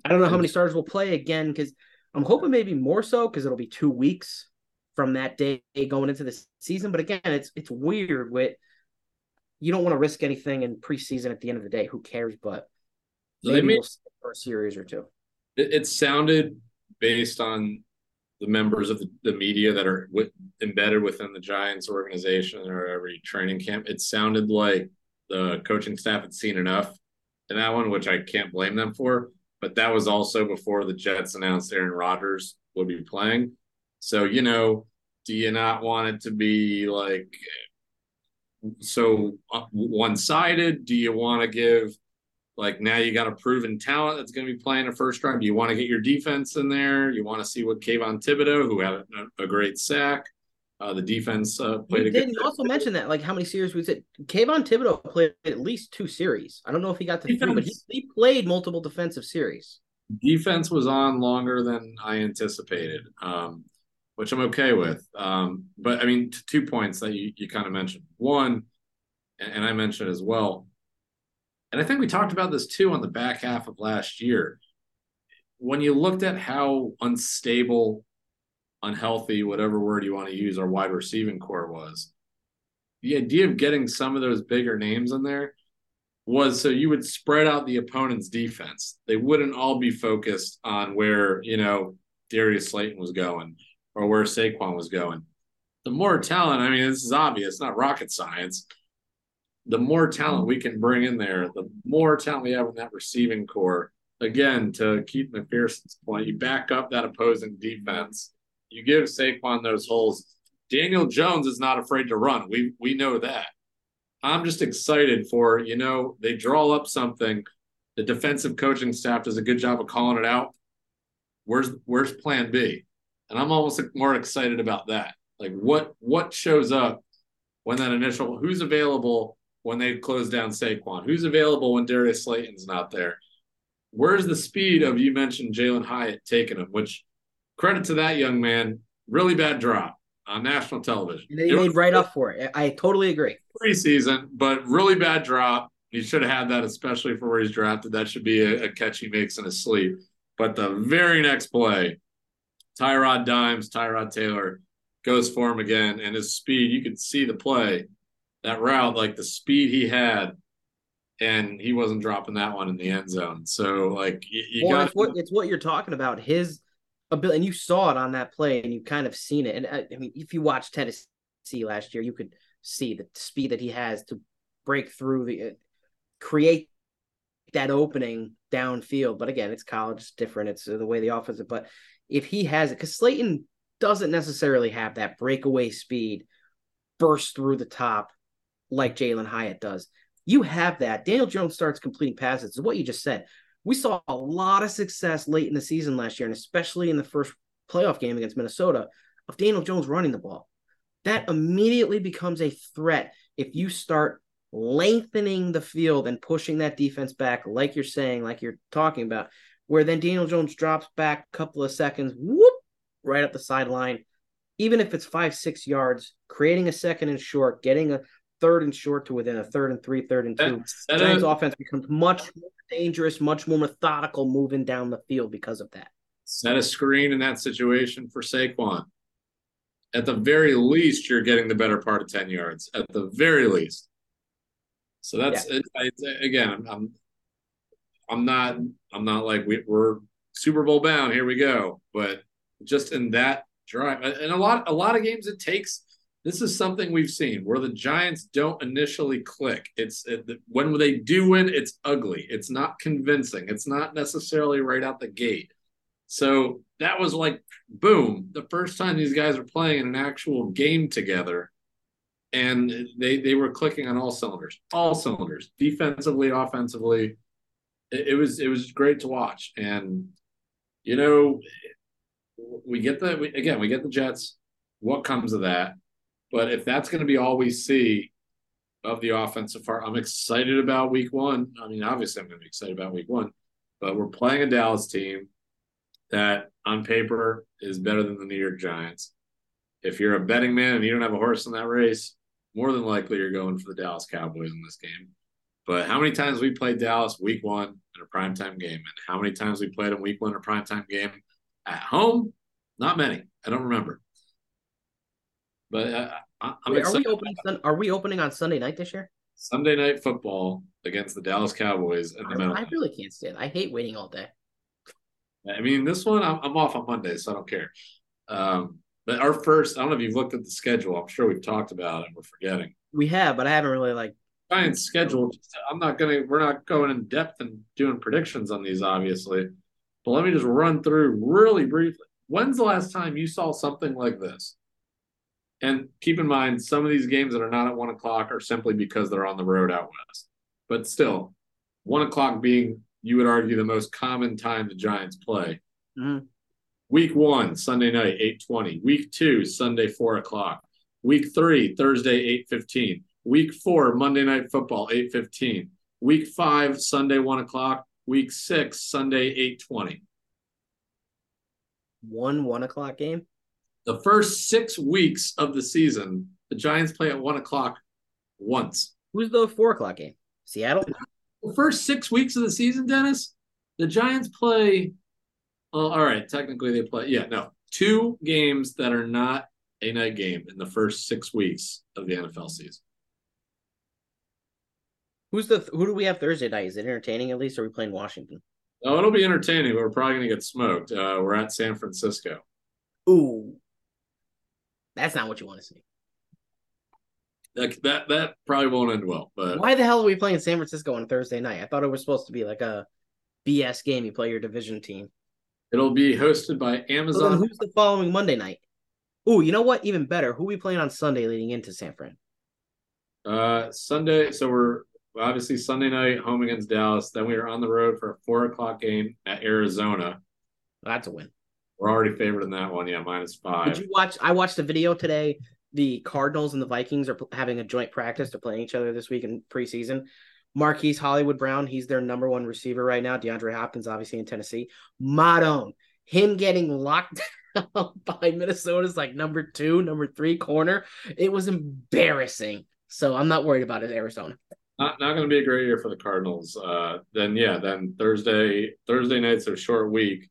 I don't know how many starters will play again because I'm hoping maybe more so because it'll be two weeks from that day going into the season. But again, it's it's weird with you don't want to risk anything in preseason at the end of the day. Who cares? But maybe made, we'll for a series or two. It, it sounded based on the members of the, the media that are with, embedded within the Giants organization or every training camp, it sounded like the coaching staff had seen enough in that one, which I can't blame them for. But that was also before the Jets announced Aaron Rodgers would be playing. So, you know, do you not want it to be like so uh, one sided? Do you want to give like now you got a proven talent that's going to be playing a first drive. Do you want to get your defense in there? You want to see what Kayvon Thibodeaux, who had a, a great sack, uh, the defense uh, played you a did. You also mentioned that, like how many series we said Kayvon Thibodeaux played at least two series. I don't know if he got to defense, three, but he, he played multiple defensive series. Defense was on longer than I anticipated, um, which I'm okay with. Um, but I mean, t- two points that you, you kind of mentioned. One, and, and I mentioned as well and I think we talked about this too on the back half of last year. When you looked at how unstable, unhealthy, whatever word you want to use, our wide receiving corps was, the idea of getting some of those bigger names in there was so you would spread out the opponent's defense. They wouldn't all be focused on where, you know, Darius Slayton was going or where Saquon was going. The more talent, I mean, this is obvious, not rocket science the more talent we can bring in there, the more talent we have in that receiving corps. Again, to Keith McPherson's point, you back up that opposing defense. You give Saquon those holes. Daniel Jones is not afraid to run. We we know that. I'm just excited for, you know, they draw up something The defensive coaching staff does a good job of calling it out. Where's where's plan B? And I'm almost more excited about that. Like what what shows up when that initial who's available when they close down Saquon? Who's available when Darius Slayton's not there? Where's the speed of you mentioned Jalen Hyatt taking him, which credit to that young man, really bad drop on national television. They made right up for it. I totally agree. Preseason, but really bad drop. He should have had that, especially for where he's drafted. That should be a, a catch he makes in his sleep. But the very next play, Tyrod Dimes, Tyrod Taylor goes for him again, and his speed, you could see the play, that route, like the speed he had, and he wasn't dropping that one in the end zone. So, like, you, you well, got it's what, it's what you're talking about. His ability, and you saw it on that play, and you kind of seen it. And I, uh, I mean, if you watched Tennessee last year, you could see the speed that he has to break through the uh, create that opening downfield. But again, it's college, it's different. It's the way the offense. But if he has it, because Slayton doesn't necessarily have that breakaway speed, burst through the top like Jalen Hyatt does. You have that. Daniel Jones starts completing passes. Is what you just said. We saw a lot of success late in the season last year, and especially in the first playoff game against Minnesota, of Daniel Jones running the ball. That immediately becomes a threat if you start lengthening the field and pushing that defense back, like you're saying, like you're talking about, where then Daniel Jones drops back a couple of seconds, whoop, right up the sideline. Even if it's five, six yards, creating a second and short, getting a third and short to within a third and three, third and two. That, Giants a, offense becomes much more dangerous, much more methodical moving down the field because of that. Set a screen in that situation for Saquon. At the very least, you're getting the better part of 10 yards. At the very least. So that's yeah. it, it, again, I'm, I'm I'm not I'm not like we, we're Super Bowl bound. Here we go. But just in that drive, and a lot a lot of games it takes. This is something we've seen where the Giants don't initially click. It's it, when they do win, it's ugly. It's not convincing. It's not necessarily right out the gate. So that was like boom, the first time these guys are playing in an actual game together and they they were clicking on all cylinders, all cylinders, defensively, offensively. It, it, was it was great to watch, and you know, we get the we, again we get the Jets. What comes of that? But if that's going to be all we see of the offense so far, I'm excited about Week One. I mean, obviously, I'm going to be excited about Week One, but we're playing a Dallas team that, on paper, is better than the New York Giants. If you're a betting man and you don't have a horse in that race, more than likely you're going for the Dallas Cowboys in this game. But how many times we played Dallas week one in a primetime game, and how many times we played them week one in a primetime game at home? Not many. I don't remember. But uh, I, am Wait, excited. Are we, opening, are we opening on Sunday night this year? Sunday night football against the Dallas Cowboys in the I. I really can't stand. It. I hate waiting all day. I mean, this one I'm, I'm off on Monday, so I don't care. Um, but our first, I don't know if you've looked at the schedule. I'm sure we've talked about it. We're forgetting. We have, but I haven't really like Giants schedule. I'm not gonna. We're not going in depth and doing predictions on these, obviously. But let me just run through really briefly. When's the last time you saw something like this? And keep in mind, some of these games that are not at one o'clock are simply because they're on the road out west. But still, one o'clock being, you would argue, the most common time the Giants play. Mm-hmm. Week one, Sunday night, 820. Week two, Sunday, 4 o'clock. Week three, Thursday, 815. Week four, Monday night football, 815. Week five, Sunday, 1 o'clock. Week six, Sunday, 820. One one o'clock game? The first six weeks of the season, the Giants play at one o'clock once. Who's the four o'clock game? Seattle? The first six weeks of the season, Dennis, the Giants play well, all right. Technically, they play. Yeah, no, two games that are not a night game in the first six weeks of the NFL season. Who's the who do we have Thursday night? Is it entertaining at least? Or are we playing Washington? Oh, it'll be entertaining, but we're probably gonna get smoked. Uh, we're at San Francisco. Ooh, that's not what you want to see. That that that probably won't end well. But why the hell are we playing San Francisco on Thursday night? I thought it was supposed to be like a BS game. You play your division team. It'll be hosted by Amazon. So who's the following Monday night? Oh, you know what? Even better. Who we playing on Sunday leading into San Fran? Uh, Sunday. So we're obviously Sunday night home against Dallas. Then we are on the road for a four o'clock game at Arizona. That's a win. We're already favored in that one. Yeah, minus five. Did you watch? I watched a video today. The Cardinals and the Vikings are having a joint practice. They're playing each other this week in preseason. Marquise Hollywood Brown, he's their number one receiver right now. DeAndre Hopkins, obviously in Tennessee. Modone, him getting locked by Minnesota's like number two, number three corner. It was embarrassing. So I'm not worried about it, Arizona. Not not going to be a great year for the Cardinals. Uh, then yeah, then Thursday Thursday night's a short week.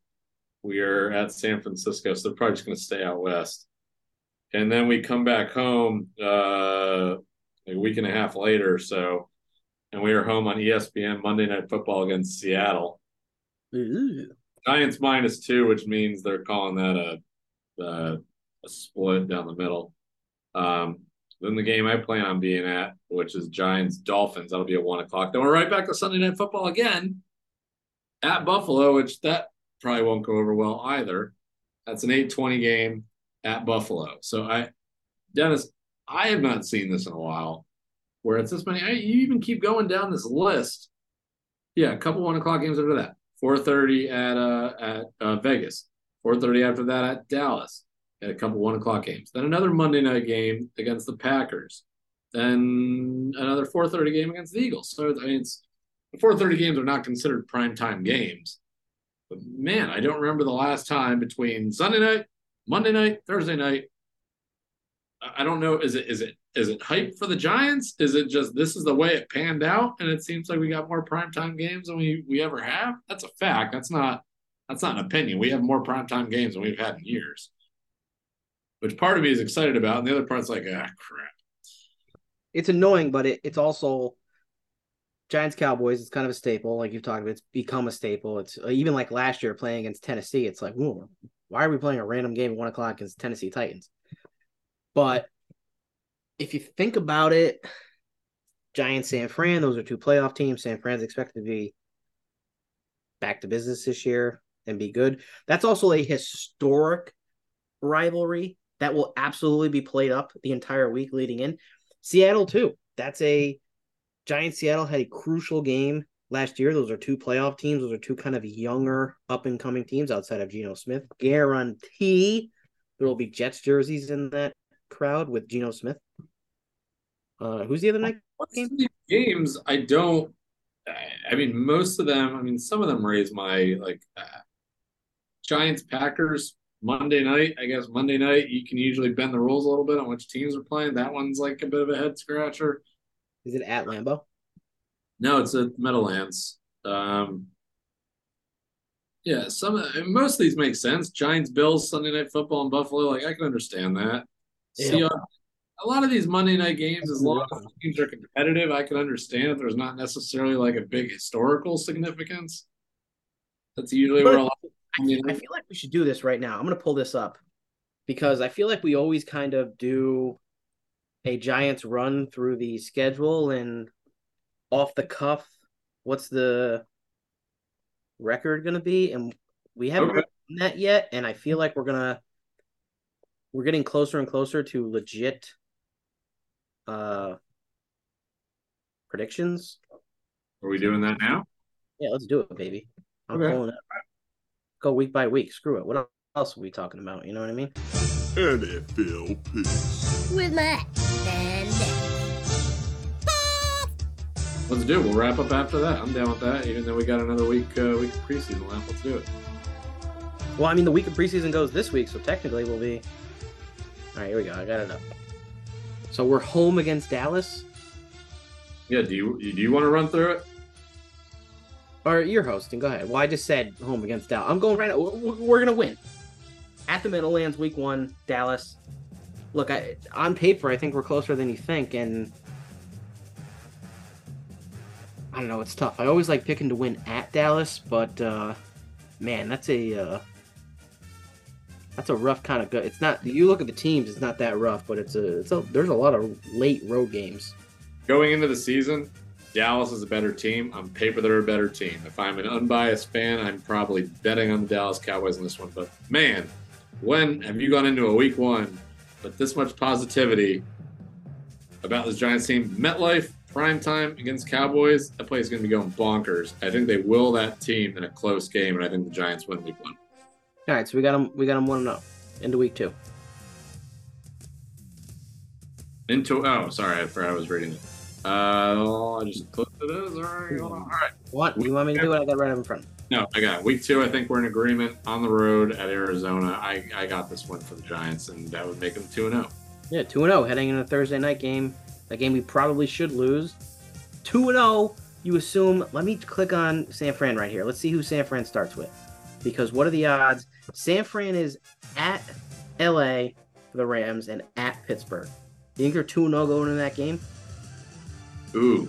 We are at San Francisco, so they're probably just going to stay out west. And then we come back home uh, a week and a half later. So, and we are home on ESPN Monday Night Football against Seattle. Ooh. Giants minus two, which means they're calling that a a, a split down the middle. Um, then the game I plan on being at, which is Giants Dolphins, that'll be at one o'clock. Then we're right back to Sunday Night Football again at Buffalo, which that probably won't go over well either. That's an eight twenty game at Buffalo. So I, Dennis, I have not seen this in a while, where it's this many. I, you even keep going down this list. Yeah, a couple one o'clock games after that. 4:30 at uh at uh, Vegas. 4:30 after that at Dallas. At a couple one o'clock games. Then another Monday night game against the Packers. Then another 4:30 game against the Eagles. So I mean, it's the 4:30 games are not considered prime time games. But man, I don't remember the last time between Sunday night, Monday night, Thursday night. I don't know. Is it is it is it hype for the Giants? Is it just this is the way it panned out, and it seems like we got more primetime games than we we ever have? That's a fact. That's not that's not an opinion. We have more primetime games than we've had in years. Which part of me is excited about, and the other part's like, ah, crap. It's annoying, but it, it's also Giants Cowboys. It's kind of a staple, like you've talked about. It's become a staple. It's uh, even like last year playing against Tennessee. It's like, whoa, why are we playing a random game at one o'clock against Tennessee Titans? But if you think about it, Giants San Fran, those are two playoff teams. San Fran's expected to be back to business this year and be good. That's also a historic rivalry that will absolutely be played up the entire week leading in. Seattle, too. That's a Giants Seattle had a crucial game last year. Those are two playoff teams. Those are two kind of younger, up and coming teams outside of Geno Smith. Guarantee there will be Jets jerseys in that crowd with Geno Smith. Uh, who's the other night game? Games I don't. I mean, most of them. I mean, some of them raise my like uh, Giants Packers Monday night. I guess Monday night you can usually bend the rules a little bit on which teams are playing. That one's like a bit of a head scratcher. Is it at Lambeau? No, it's at Meadowlands. Um, yeah, some most of these make sense. Giants, Bills, Sunday Night Football in Buffalo. Like I can understand that. Yeah. Seahawks, a lot of these Monday night games, as long as teams are competitive, I can understand if there's not necessarily like a big historical significance. That's usually But where a lot. Of, I feel like we should do this right now. I'm going to pull this up because I feel like we always kind of do a Giants run through the schedule and off the cuff. What's the record going to be? And we haven't Okay. done that yet. And I feel like we're gonna we're getting closer and closer to legit uh predictions. are we doing that now? Yeah, let's do it, baby. I'm Okay. pulling it. Go week by week. Screw it. What else are we talking about? You know what I mean? NFL picks. with Matt and Let's do it. We'll wrap up after that. I'm down with that. Even though we got another week uh, week of preseason left, let's do it. Well, I mean, the week of preseason goes this week, so technically we'll be. All right, here we go. I got it up. So we're home against Dallas, Yeah. Do you do you want to run through it? or you're hosting. Go ahead. Well, I just said home against Dallas. I'm going right now. We're, we're gonna win at the Meadowlands, week one, Dallas. Look, I, on paper, I think we're closer than you think, and I don't know. It's tough. I always like picking to win at Dallas, but uh, man, that's a uh, that's a rough kind of go. It's not. You look at the teams; it's not that rough, but it's a. It's a. There's a lot of late road games. Going into the season, Dallas is a better team. On paper, they're a better team. If I'm an unbiased fan, I'm probably betting on the Dallas Cowboys in this one. But man, when have you gone into a week one with this much positivity about this Giants team? MetLife, prime time against Cowboys, that place is going to be going bonkers. I think they will that team in a close game, and I think the Giants win week one. All right, so we got them. We got them one and zero into week two. Into oh, sorry, I forgot I was reading it. Uh, I just closed it. All right, hold on. All right. What? You want me to do it? I got right up in front. No, I got it. week two. I think we're in agreement on the road at Arizona. I, I got this one for the Giants, and that would make them two and zero. Yeah, two and zero heading into a Thursday night game. A game we probably should lose. Two and zero. You assume? Let me click on San Fran right here. Let's see who San Fran starts with. Because what are the odds? San Fran is at LA for the Rams and at Pittsburgh. You think they're two and zero going into that game? Ooh,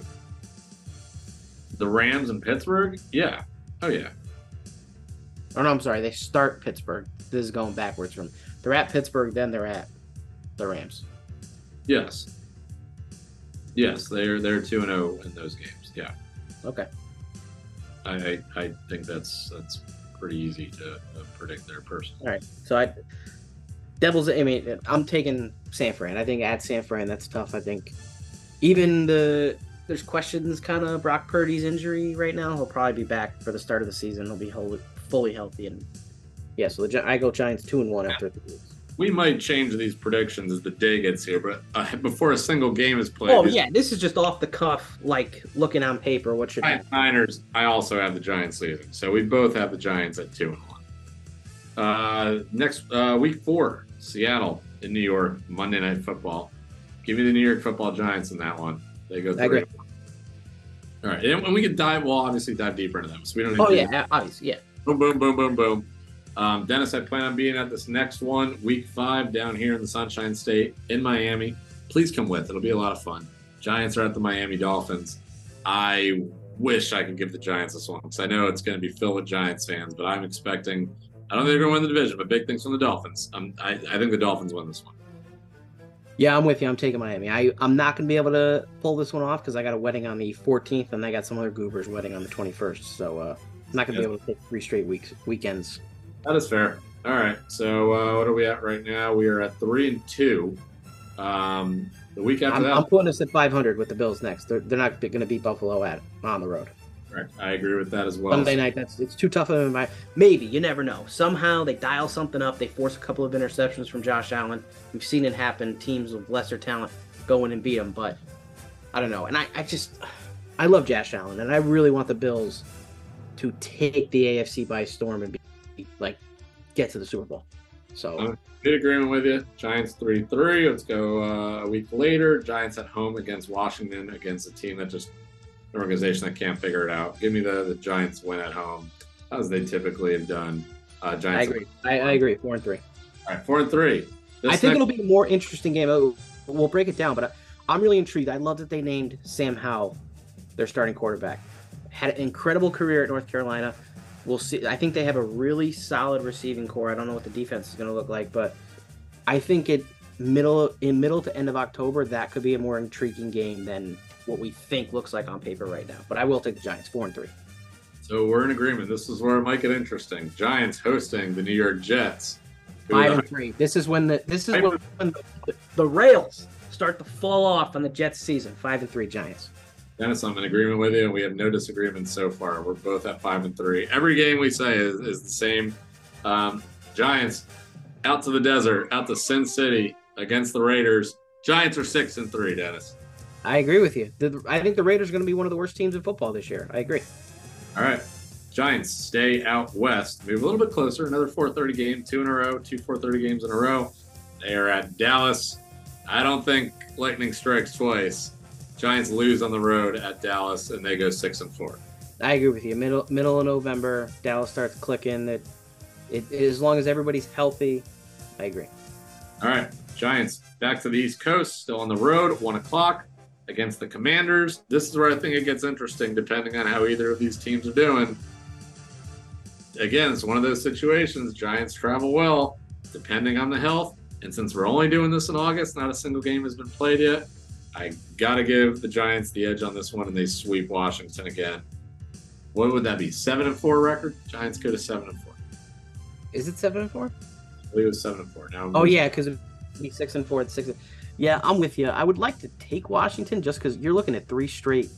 the Rams in Pittsburgh. Yeah. Oh yeah. Oh no, I'm sorry. They start Pittsburgh. This is going backwards from. They're at Pittsburgh, then they're at the Rams. Yes. Yes, they're they're two and zero in those games. Yeah, Okay. I I, I think that's that's pretty easy to predict their person. All right. So I Devils. I mean, I'm taking San Fran. I think at San Fran, that's tough. I think even the there's questions kind of Brock Purdy's injury right now. He'll probably be back for the start of the season. He'll be wholly, fully healthy and yeah. So the Gi- I go Giants two and one after three weeks. We might change these predictions as the day gets here, but uh, before a single game is played, Oh yeah, this is just off the cuff, like looking on paper. What should Giants Niners. I also have the Giants leaving, so we both have the Giants at two and one. Uh, next uh, week four, Seattle in New York, Monday Night Football. Give me the New York Football Giants in that one. They go I three. All right, and, we can dive. We'll obviously dive deeper into them, so we don't. Oh yeah, obviously yeah. Boom, boom, boom, boom, boom. Um, Dennis, I plan on being at this next one, week five, down here in the Sunshine State in Miami. Please come with. It'll be a lot of fun. Giants are at the Miami Dolphins. I wish I could give the Giants this one because I know it's going to be filled with Giants fans, but I'm expecting. I don't think they're going to win the division, but big things from the Dolphins. Um, I, I think the Dolphins win this one. Yeah, I'm with you. I'm taking Miami. I I'm not gonna be able to pull this one off because I got a wedding on the 14th and I got some other goobers wedding on the 21st. So uh, I'm not gonna Yeah. be able to take three straight weeks weekends. That is fair. All right. So uh, what are we at right now? We are at three and two. Um, the week after I'm, that, I'm putting us at 500 with the Bills next. They're, they're not gonna beat Buffalo at on the road. Right. I agree with that as well. Sunday night. That's it's too tough of a Maybe you never know. Somehow they dial something up. They force a couple of interceptions from Josh Allen. We've seen it happen. Teams with lesser talent go in and beat them, but I don't know. And I, I just I love Josh Allen, and I really want the Bills to take the AFC by storm and be like get to the Super Bowl. So Uh, agreement with you. Giants 3 3. Let's go uh, a week later. Giants at home against Washington, against a team that just, an organization that can't figure it out. Give me the, the Giants win at home, as they typically have done. Uh, Giants. I agree. I, I agree. Four and three. All right, 4 and 3. This I think it'll be a more interesting game. Oh, We'll break it down, but I, I'm really intrigued. I love that they named Sam Howell their starting quarterback. Had an incredible career at North Carolina. We'll see. I think they have a really solid receiving corps. I don't know what the defense is going to look like, but I think it middle in middle to end of October that could be a more intriguing game than what we think looks like on paper right now. But I will take the Giants four and three. So we're in agreement. This is where it might get interesting. Giants hosting the New York Jets. Five and three. This is when the this is when, when the, the rails start to fall off on the Jets season. Five and three Giants. Dennis, I'm in agreement with you, and we have no disagreements so far. We're both at five and three. Every game we say is, is the same. Um, Giants out to the desert, out to Sin City against the Raiders. Giants are six and three, Dennis. I agree with you. The, I think the Raiders are going to be one of the worst teams in football this year. I agree. All right. Giants stay out west, move a little bit closer. Another 4:30 game, two in a row, two 4:30 games in a row. They are at Dallas. I don't think lightning strikes twice. Giants lose on the road at Dallas, and they go six and four. I agree with you. Middle middle of November, Dallas starts clicking. That it, as long as everybody's healthy, I agree. All right, Giants back to the East Coast, still on the road, one o'clock against the Commanders. This is where I think it gets interesting, depending on how either of these teams are doing. Again, it's one of those situations. Giants travel well, depending on the health. And since we're only doing this in August, not a single game has been played yet. I gotta give the Giants the edge on this one, and they sweep Washington again. What would that be? Seven and four record. Giants go to seven and four. Is it seven and four? I believe it was seven and four. Now, Oh yeah, because be six and four. It's six. Yeah, I'm with you. I would like to take Washington just because you're looking at three straight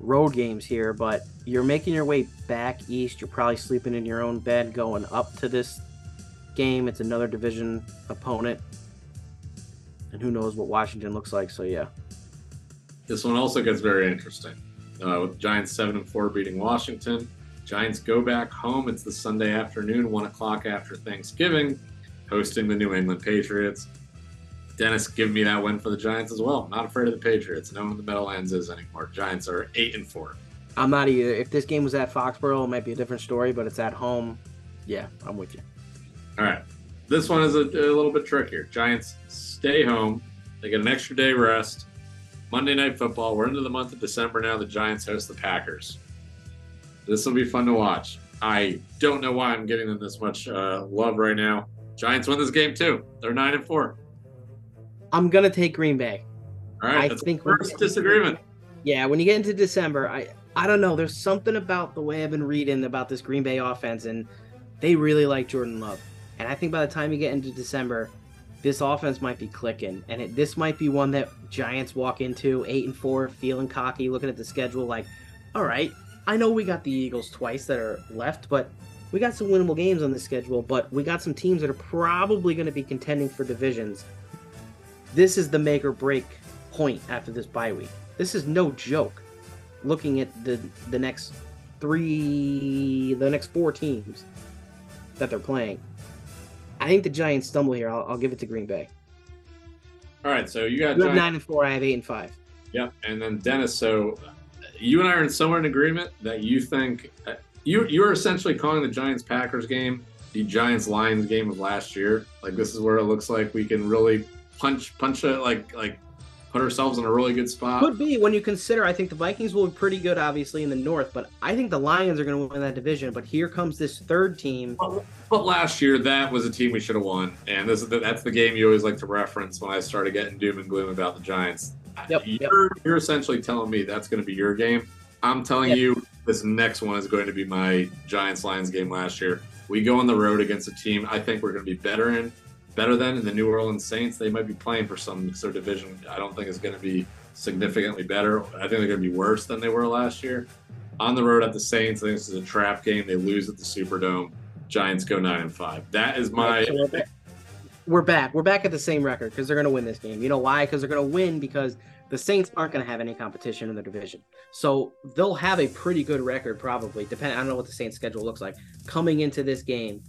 road games here, but you're making your way back east. You're probably sleeping in your own bed going up to this game. It's another division opponent. And who knows what Washington looks like. So, yeah. This one also gets very interesting. Uh, with Giants 7 and 4 beating Washington. Giants go back home. It's the Sunday afternoon, 1 o'clock after Thanksgiving, hosting the New England Patriots. Dennis, give me that win for the Giants as well. Not afraid of the Patriots. No one the Meadowlands is anymore. Giants are 8 and 4. I'm not either. If this game was at Foxborough, it might be a different story, but it's at home. Yeah, I'm with you. All right. This one is a, a little bit trickier. Giants stay home. They get an extra day rest. Monday Night Football. We're into the month of December now. The Giants host the Packers. This will be fun to watch. I don't know why I'm giving them this much uh, love right now. Giants win this game too. They're nine and four. I'm gonna take Green Bay. All right, I that's think first disagreement. Yeah, when you get into December, I I don't know. There's something about the way I've been reading about this Green Bay offense, and they really like Jordan Love. And I think by the time you get into December, this offense might be clicking, and it, this might be one that Giants walk into eight and four, feeling cocky, looking at the schedule, like, all right, I know we got the Eagles twice that are left, but we got some winnable games on the schedule. But we got some teams that are probably going to be contending for divisions. This is the make or break point after this bye week. This is no joke. Looking at the the next three, the next four teams that they're playing, I think the Giants stumble here. I'll, I'll give it to Green Bay. All right, so you got You nine and four. I have eight and five. Yep, and then Dennis. So you and I are in somewhere in agreement that you think uh, you you are essentially calling the Giants Packers game the Giants Lions game of last year. Like this is where it looks like we can really punch punch it like like put ourselves in a really good spot. Could be when you consider. I think the Vikings will be pretty good, obviously in the North, but I think the Lions are going to win that division. But here comes this third team. But last year, that was a team we should have won, and this is the, that's the game you always like to reference when I started getting doom and gloom about the Giants. Yep, you're, you're essentially telling me that's going to be your game. I'm telling Yep. you this next one is going to be my Giants Lions game last year. We go on the road against a team I think we're going to be better in, better than in the New Orleans Saints. They might be playing for some sort of division. I don't think is going to be significantly better. I think they're going to be worse than they were last year. On the road at the Saints, I think this is a trap game. They lose at the Superdome. Giants go nine and five. That is my we're, back. we're back. At the same record because they're going to win this game. You know why? Because they're going to win because the Saints aren't going to have any competition in the division. So they'll have a pretty good record, probably. Depend. I don't know what the Saints' schedule looks like coming into this game,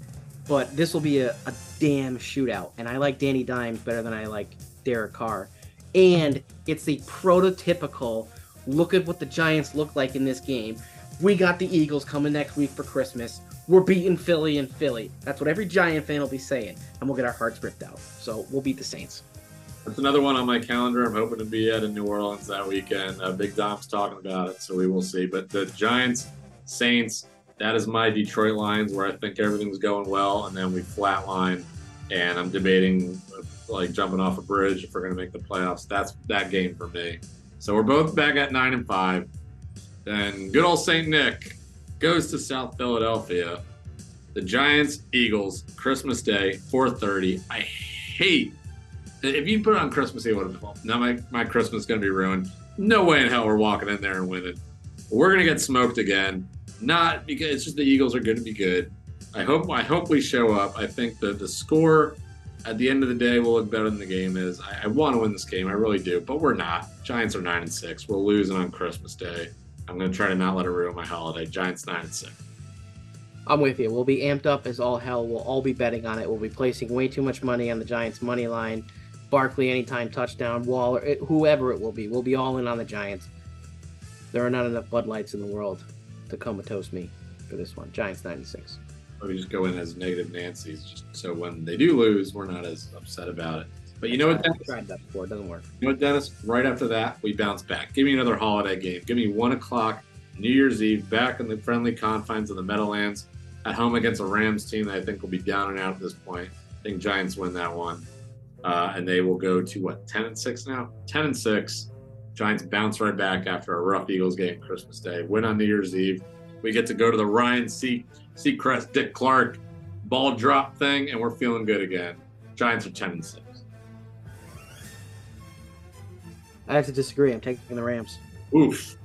but this will be a, a damn shootout. And I like Danny Dimes better than I like Derek Carr. And it's the prototypical look at what the Giants look like in this game. We got the Eagles coming next week for Christmas. We're beating Philly and Philly. That's what every Giant fan will be saying. And we'll get our hearts ripped out. So we'll beat the Saints. That's another one on my calendar. I'm hoping to be at in New Orleans that weekend. Uh, Big Dom's talking about it, so we will see. But the Giants, Saints, that is my Detroit Lions where I think everything's going well, and then we flatline. And I'm debating like jumping off a bridge if we're going to make the playoffs. That's that game for me. So we're both back at nine and five. Then good old Saint Nick goes to South Philadelphia. The Giants, Eagles, Christmas Day, 4:30. I hate if you put it on Christmas Eve, would have been now my, my Christmas is gonna be ruined. No way in hell we're walking in there and winning. We're gonna get smoked again. Not because it's just the Eagles are gonna be good. I hope I hope we show up. I think that the score at the end of the day will look better than the game is. I, I want to win this game, I really do, but we're not. Giants are nine and six. We're losing on Christmas Day. I'm gonna try to not let it ruin my holiday. Giants nine and six. I'm with you. We'll be amped up as all hell. We'll all be betting on it. We'll be placing way too much money on the Giants' money line. Barkley anytime touchdown, Waller, whoever it will be. We'll be all in on the Giants. There are not enough Bud Lights in the world to comatose me for this one. Giants 96. Or we just go in as negative Nancy's, just so when they do lose, we're not as upset about it. But you know what, Dennis? tried that before. It doesn't work. You know what, Dennis? Right after that, we bounce back. Give me another holiday game. Give me one o'clock New Year's Eve back in the friendly confines of the Meadowlands at home against a Rams team that I think will be down and out at this point. I think Giants win that one. Uh, and they will go to what, 10 and 6 now? 10 and 6. Giants bounce right back after a rough Eagles game Christmas Day. Win on New Year's Eve. We get to go to the Ryan C. Seacrest, Dick Clark ball drop thing, and we're feeling good again. Giants are 10 and 6. I have to disagree. I'm taking the Rams. Oof.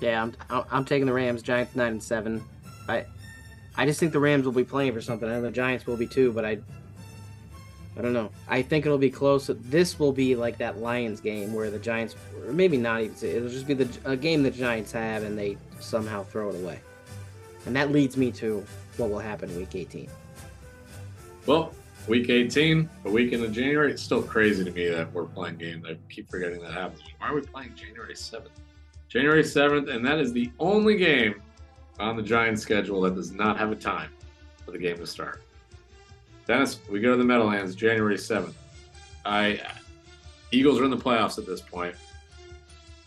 Yeah, I'm I'm- I'm taking the Rams. Giants nine and seven. I I just think the Rams will be playing for something. I know the Giants will be too, but I I don't know. I think it'll be close. This will be like that Lions game where the Giants, or maybe not even. It'll just be the a game the Giants have, and they somehow throw it away. And that leads me to what will happen week 18. Well, week 18, a week into January. It's still crazy to me that we're playing games. I keep forgetting that happens. Why are we playing January 7th? January 7th, and that is the only game on the Giants schedule that does not have a time for the game to start. Dennis, we go to the Meadowlands January 7th. I Eagles are in the playoffs at this point.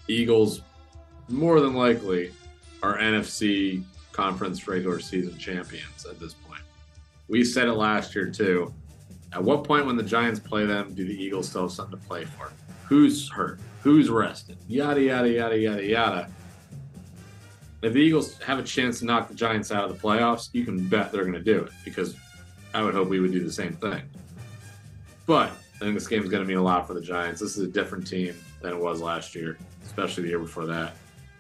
Eagles more than likely are NFC conference regular season champions at this point. We said it last year too. At what point when the Giants play them do the Eagles still have something to play for? Who's hurt? Who's rested? Yada yada yada yada yada. If the Eagles have a chance to knock the Giants out of the playoffs, you can bet they're going to do it because I would hope we would do the same thing. But I think this game is going to mean a lot for the Giants. This is a different team than it was last year, especially the year before that.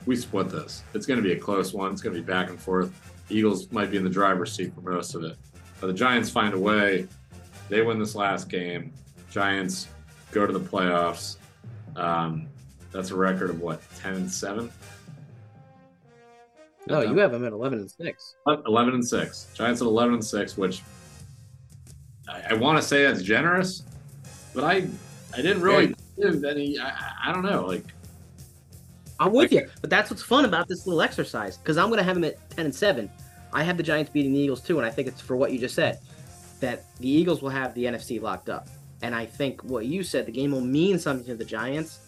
We split this. It's going to be a close one. It's going to be back and forth. Eagles might be in the driver's seat for most of it. But the Giants find a way. They win this last game. Giants go to the playoffs. Um, that's a record of what, 10 and 7? No, you have them at 11 and six. 11 and 6. Giants at 11 and 6, which I, I want to say that's generous, but I I didn't really give any. I, I- don't know. Like, I'm with you, but that's what's fun about this little exercise because I'm going to have them at 10 and 7. I have the Giants beating the Eagles too, and I think it's for what you just said that the Eagles will have the NFC locked up. And I think what you said, the game will mean something to the Giants.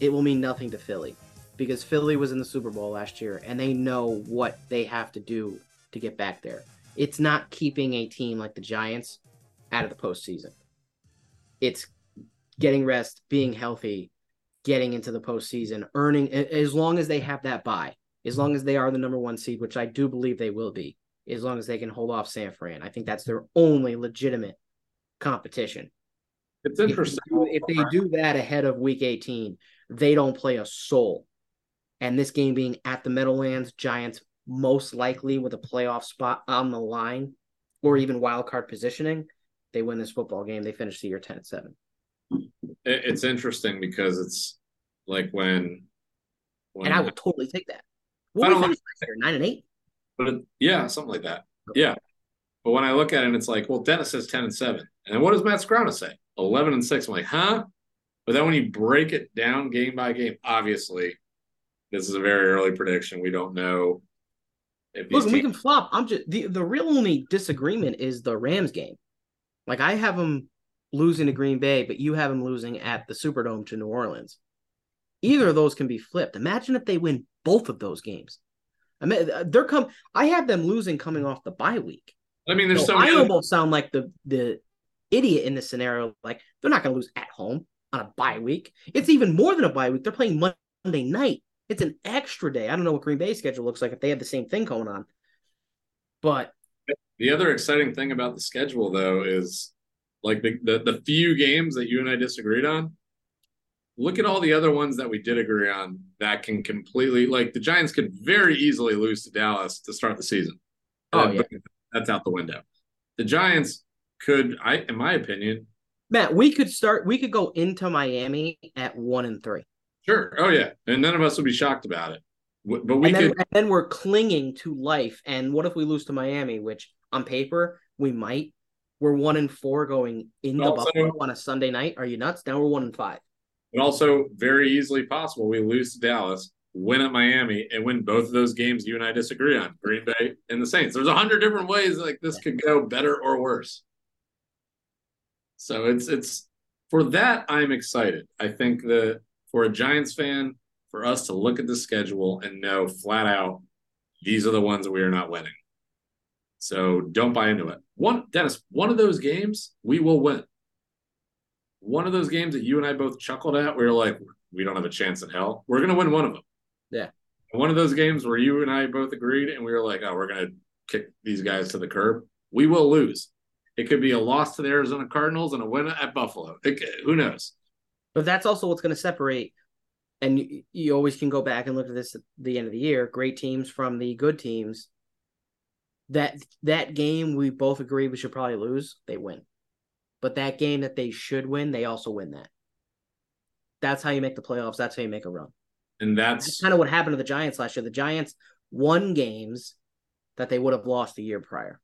It will mean nothing to Philly because Philly was in the Super Bowl last year and they know what they have to do to get back there. It's not keeping a team like the Giants out of the postseason. It's getting rest, being healthy, getting into the postseason, earning as long as they have that buy, as long as they are the number one seed, which I do believe they will be, as long as they can hold off San Fran. I think that's their only legitimate competition. it's interesting. If they do that ahead of week 18, they don't play a soul. And this game being at the Meadowlands, Giants most likely with a playoff spot on the line or even wild card positioning, they win this football game. They finish the year 10 and 7. It's interesting because it's like when, when And I would totally take that. I don't year? Nine and eight. But it, yeah, something like that. Yeah. But when I look at it, it's like, well, Dennis says 10 and 7. And what does Matt Scrona say? 11 and 6. I'm like, huh? But then when you break it down game by game, obviously, this is a very early prediction. We don't know Look, we can flop. I'm just the the real only disagreement is the Rams game. Like I have them losing to Green Bay, but you have them losing at the Superdome to New Orleans. Either of those can be flipped. Imagine if they win both of those games. I mean, uh, they're come. I have them losing coming off the bye week. I mean, there's So so I almost sound like the the idiot in this scenario. Like they're not going to lose at home on a bye week. It's even more than a bye week. They're playing Monday night. It's an extra day. I don't know what Green Bay's schedule looks like if they have the same thing going on. But The other exciting thing about the schedule, though, is like the, the the few games that you and I disagreed on. Look at all the other ones that we did agree on that can completely like the Giants could very easily lose to Dallas to start the season. Oh, Uh, yeah. that's out the window. The Giants could, I in my opinion, Matt, we could start. We could go into Miami at one and three, sure. Oh yeah, and none of us would be shocked about it. But we and then, could. and then we're clinging to life. And what if we lose to Miami? Which on paper we might. We're one and four going into Also- Buffalo on a Sunday night. Are you nuts? Now we're one and five. But also very easily possible we lose to Dallas, win at Miami, and win both of those games you and I disagree on, Green Bay and the Saints. There's a hundred different ways like this could go better or worse. So it's it's for that I'm excited. I think that for a Giants fan, for us to look at the schedule and know flat out these are the ones that we are not winning. So don't buy into it. One Dennis, one of those games we will win one of those games that you and I both chuckled at, we were like, we don't have a chance in hell. We're going to win one of them. Yeah. One of those games where you and I both agreed and we were like, oh, we're going to kick these guys to the curb. We will lose. It could be a loss to the Arizona Cardinals and a win at Buffalo. It, who knows? But that's also what's going to separate. And you, you always can go back and look at this at the end of the year. Great teams from the good teams. That that game we both agree we should probably lose. They win, but that game that they should win, they also win that. That's how you make the playoffs. That's how you make a run. And That's that's kind of what happened to the Giants last year. The Giants won games that they would have lost the year prior.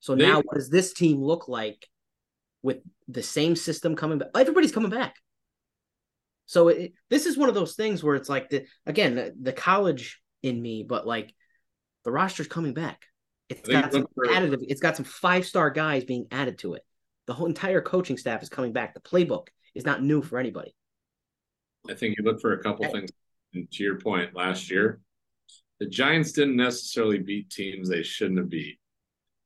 So They- now, what does this team look like with the same system coming back? Everybody's coming back. So it, this is one of those things where it's like the again the, the college in me, but like the roster's coming back. It's got some additive. It's got some five star guys being added to it. The whole entire coaching staff is coming back. The playbook is not new for anybody. I think you look for a couple eh. things. And to your point, last year, the Giants didn't necessarily beat teams they shouldn't have beat,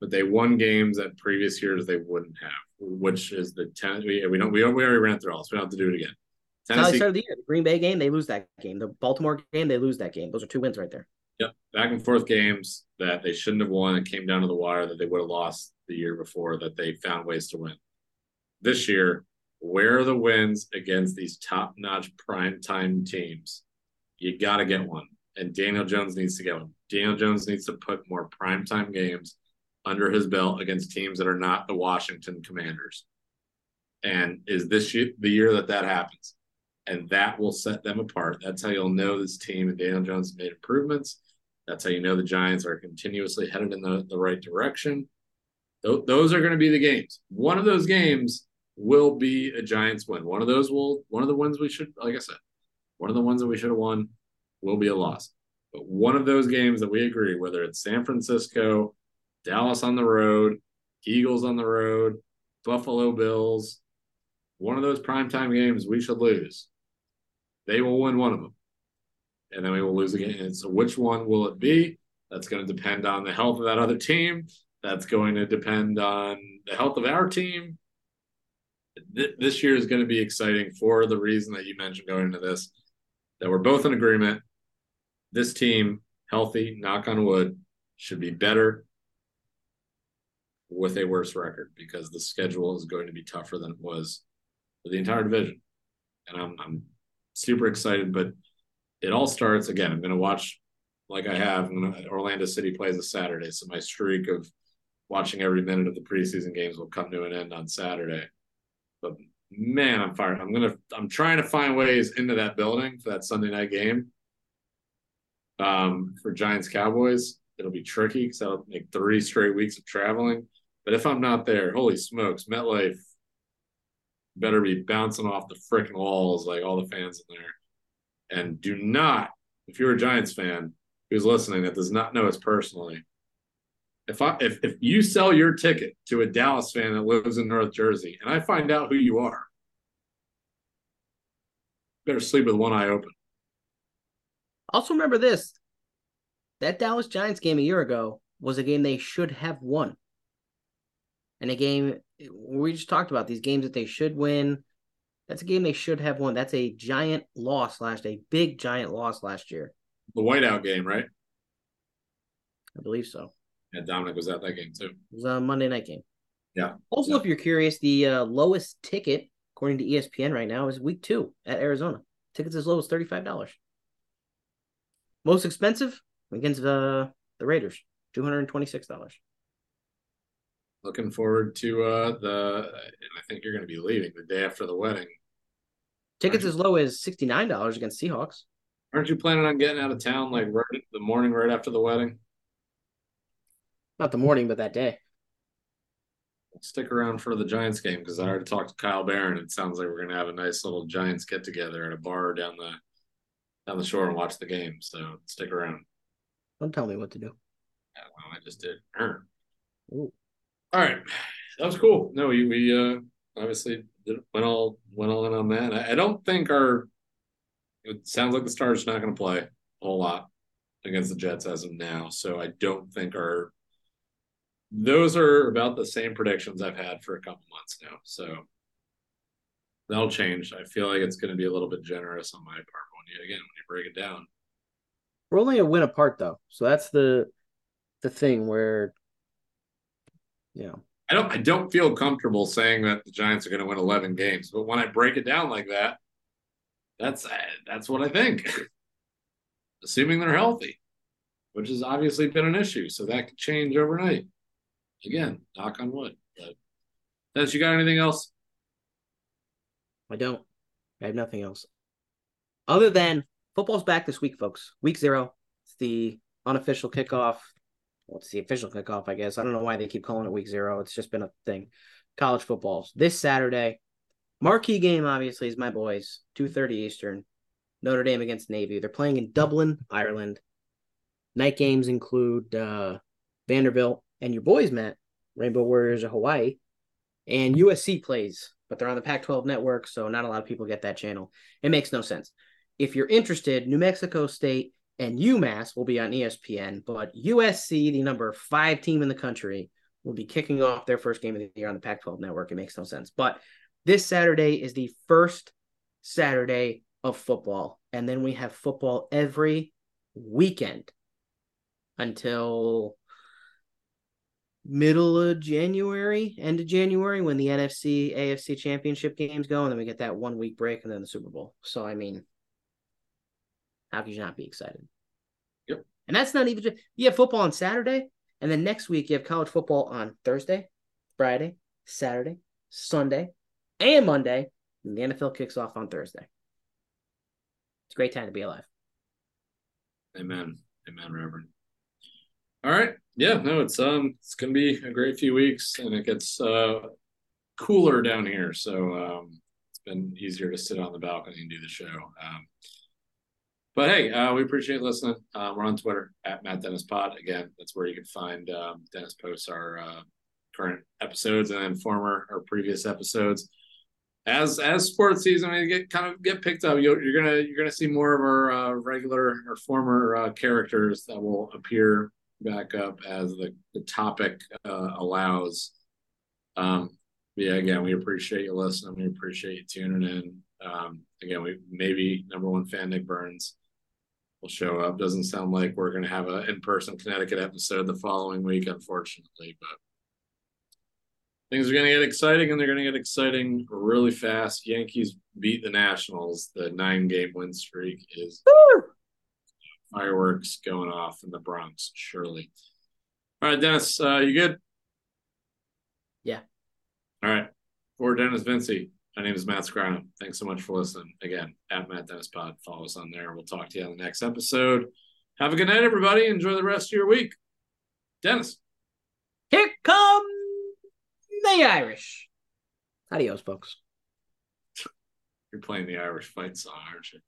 but they won games that previous years they wouldn't have, which is the ten. We, we don't we we already ran through all this. We don't have to do it again. That's how they started the year. The Green Bay game, they lose that game. The Baltimore game, they lose that game. Those are two wins right there. yep, back and forth games that they shouldn't have won. It came down to the wire that they would have lost the year before that they found ways to win. This year, where are the wins against these top notch prime time teams? You got to get one. And Daniel Jones needs to get one. Daniel Jones needs to put more primetime games under his belt against teams that are not the Washington Commanders. And is this year, the year that that happens? And that will set them apart. That's how you'll know this team and Daniel Jones made improvements. That's how you know the Giants are continuously headed in the, the right direction. Th- those are going to be the games. One of those games will be a Giants win. One of those will, one of the ones we should, like I said, one of the ones that we should have won will be a loss. But one of those games that we agree, whether it's San Francisco, Dallas on the road, Eagles on the road, Buffalo Bills, one of those primetime games we should lose. They will win one of them. And then we will lose again. And so which one will it be? That's going to depend on the health of that other team. That's going to depend on the health of our team. Th- This year is going to be exciting for the reason that you mentioned going into this, that we're both in agreement. This team, healthy, knock on wood, should be better with a worse record because the schedule is going to be tougher than it was for the entire division. And I'm I'm super excited, but it all starts again. I'm gonna watch like I have Orlando City plays a Saturday. So my streak of watching every minute of the preseason games will come to an end on Saturday. But man, I'm fired. I'm gonna I'm trying to find ways into that building for that Sunday night game. Um, for Giants Cowboys, it'll be tricky because that'll make three straight weeks of traveling. But if I'm not there, holy smokes, MetLife better be bouncing off the freaking walls like all the fans in there. And do not, if you're a Giants fan who's listening that does not know us personally, if I if if you sell your ticket to a Dallas fan that lives in North Jersey and I find out who you are, better sleep with one eye open. Also, remember this that Dallas Giants game a year ago was a game they should have won. And a game we just talked about these games that they should win. That's a game they should have won. That's a giant loss last, a big giant loss last year. The whiteout game, right? I believe so. Yeah, Dominic was at that game too. It was a Monday night game. Yeah. Also, Yeah. if you're curious, the uh, lowest ticket, according to ESPN right now, is week two at Arizona. Tickets as low as $35. Most expensive against uh, the Raiders, $226. Looking forward to uh the and I think you're gonna be leaving the day after the wedding. Tickets as low as $69 against Seahawks. Aren't you planning on getting out of town like right the morning right after the wedding? Not the morning, but that day. Stick around for the Giants game because I already talked to Kyle Barron. It sounds like we're gonna have a nice little Giants get together at a bar down the down the shore and watch the game. So stick around. Don't tell me what to do. Yeah, well, I just did. Ooh. All right, that was cool. No, we we uh obviously did, went all went all in on that. I, I don't think our it sounds like the Stars not going to play a whole lot against the Jets as of now. So I don't think our those are about the same predictions I've had for a couple months now. So that'll change. I feel like it's going to be a little bit generous on my part when you again when you break it down. We're only a win apart, though. So that's the the thing where, know, I don't I don't feel comfortable saying that the Giants are going to win 11 games, but when I break it down like that, that's uh, that's what I think. Assuming they're healthy, which has obviously been an issue, so that could change overnight. Again, knock on wood. But Dennis, you got anything else? I don't. I have nothing else. Other than football's back this week, folks. Week zero. It's the unofficial kickoff. Well, it's the official kickoff, I guess. I don't know why they keep calling it week zero. It's just been a thing. College football. This Saturday. Marquee game, obviously, is my boys. 2.30 Eastern. Notre Dame against Navy. They're playing in Dublin, Ireland. Night games include uh, Vanderbilt and your boys, Matt. Rainbow Warriors of Hawaii. And USC plays, but they're on the Pac 12 network, so not a lot of people get that channel. It makes no sense. If you're interested, New Mexico State and UMass will be on ESPN, but USC, the number five team in the country, will be kicking off their first game of the year on the Pac 12 network. It makes no sense. But this Saturday is the first Saturday of football. And then we have football every weekend until middle of January, end of January, when the NFC, AFC championship games go. And then we get that one week break and then the Super Bowl. So, I mean, how could you not be excited? Yep. And that's not even you have football on Saturday. And then next week, you have college football on Thursday, Friday, Saturday, Sunday, and Monday. And the NFL kicks off on Thursday. It's a great time to be alive. Amen. Amen, Reverend. All right. Yeah, no, it's um it's gonna be a great few weeks and it gets uh cooler down here. So um it's been easier to sit on the balcony and do the show. Um but hey, uh, we appreciate listening. Uh, we're on Twitter at Matt Dennis Pod. Again, that's where you can find um, Dennis posts our uh, current episodes and then former or previous episodes. As as sports season I get kind of get picked up, you're, you're gonna you're gonna see more of our uh, regular or former uh, characters that will appear back up as the, the topic uh, allows. Um, yeah, again, we appreciate you listening. We appreciate you tuning in. Um, again, we maybe number one fan Nick Burns will show up. Doesn't sound like we're going to have an in-person Connecticut episode the following week, unfortunately, but things are going to get exciting and they're going to get exciting really fast. Yankees beat the Nationals. The nine-game win streak is Woo! fireworks going off in the Bronx. Surely. All right, Dennis, uh, you good? Yeah. All right. For Dennis Vinci, my name is Matt Scrino. Thanks so much for listening. Again, at Matt Dennis Pod. Follow us on there. We'll talk to you on the next episode. Have a good night, everybody. Enjoy the rest of your week. Dennis. Here come the Irish. Adios, folks. You're playing the Irish fight song, aren't you?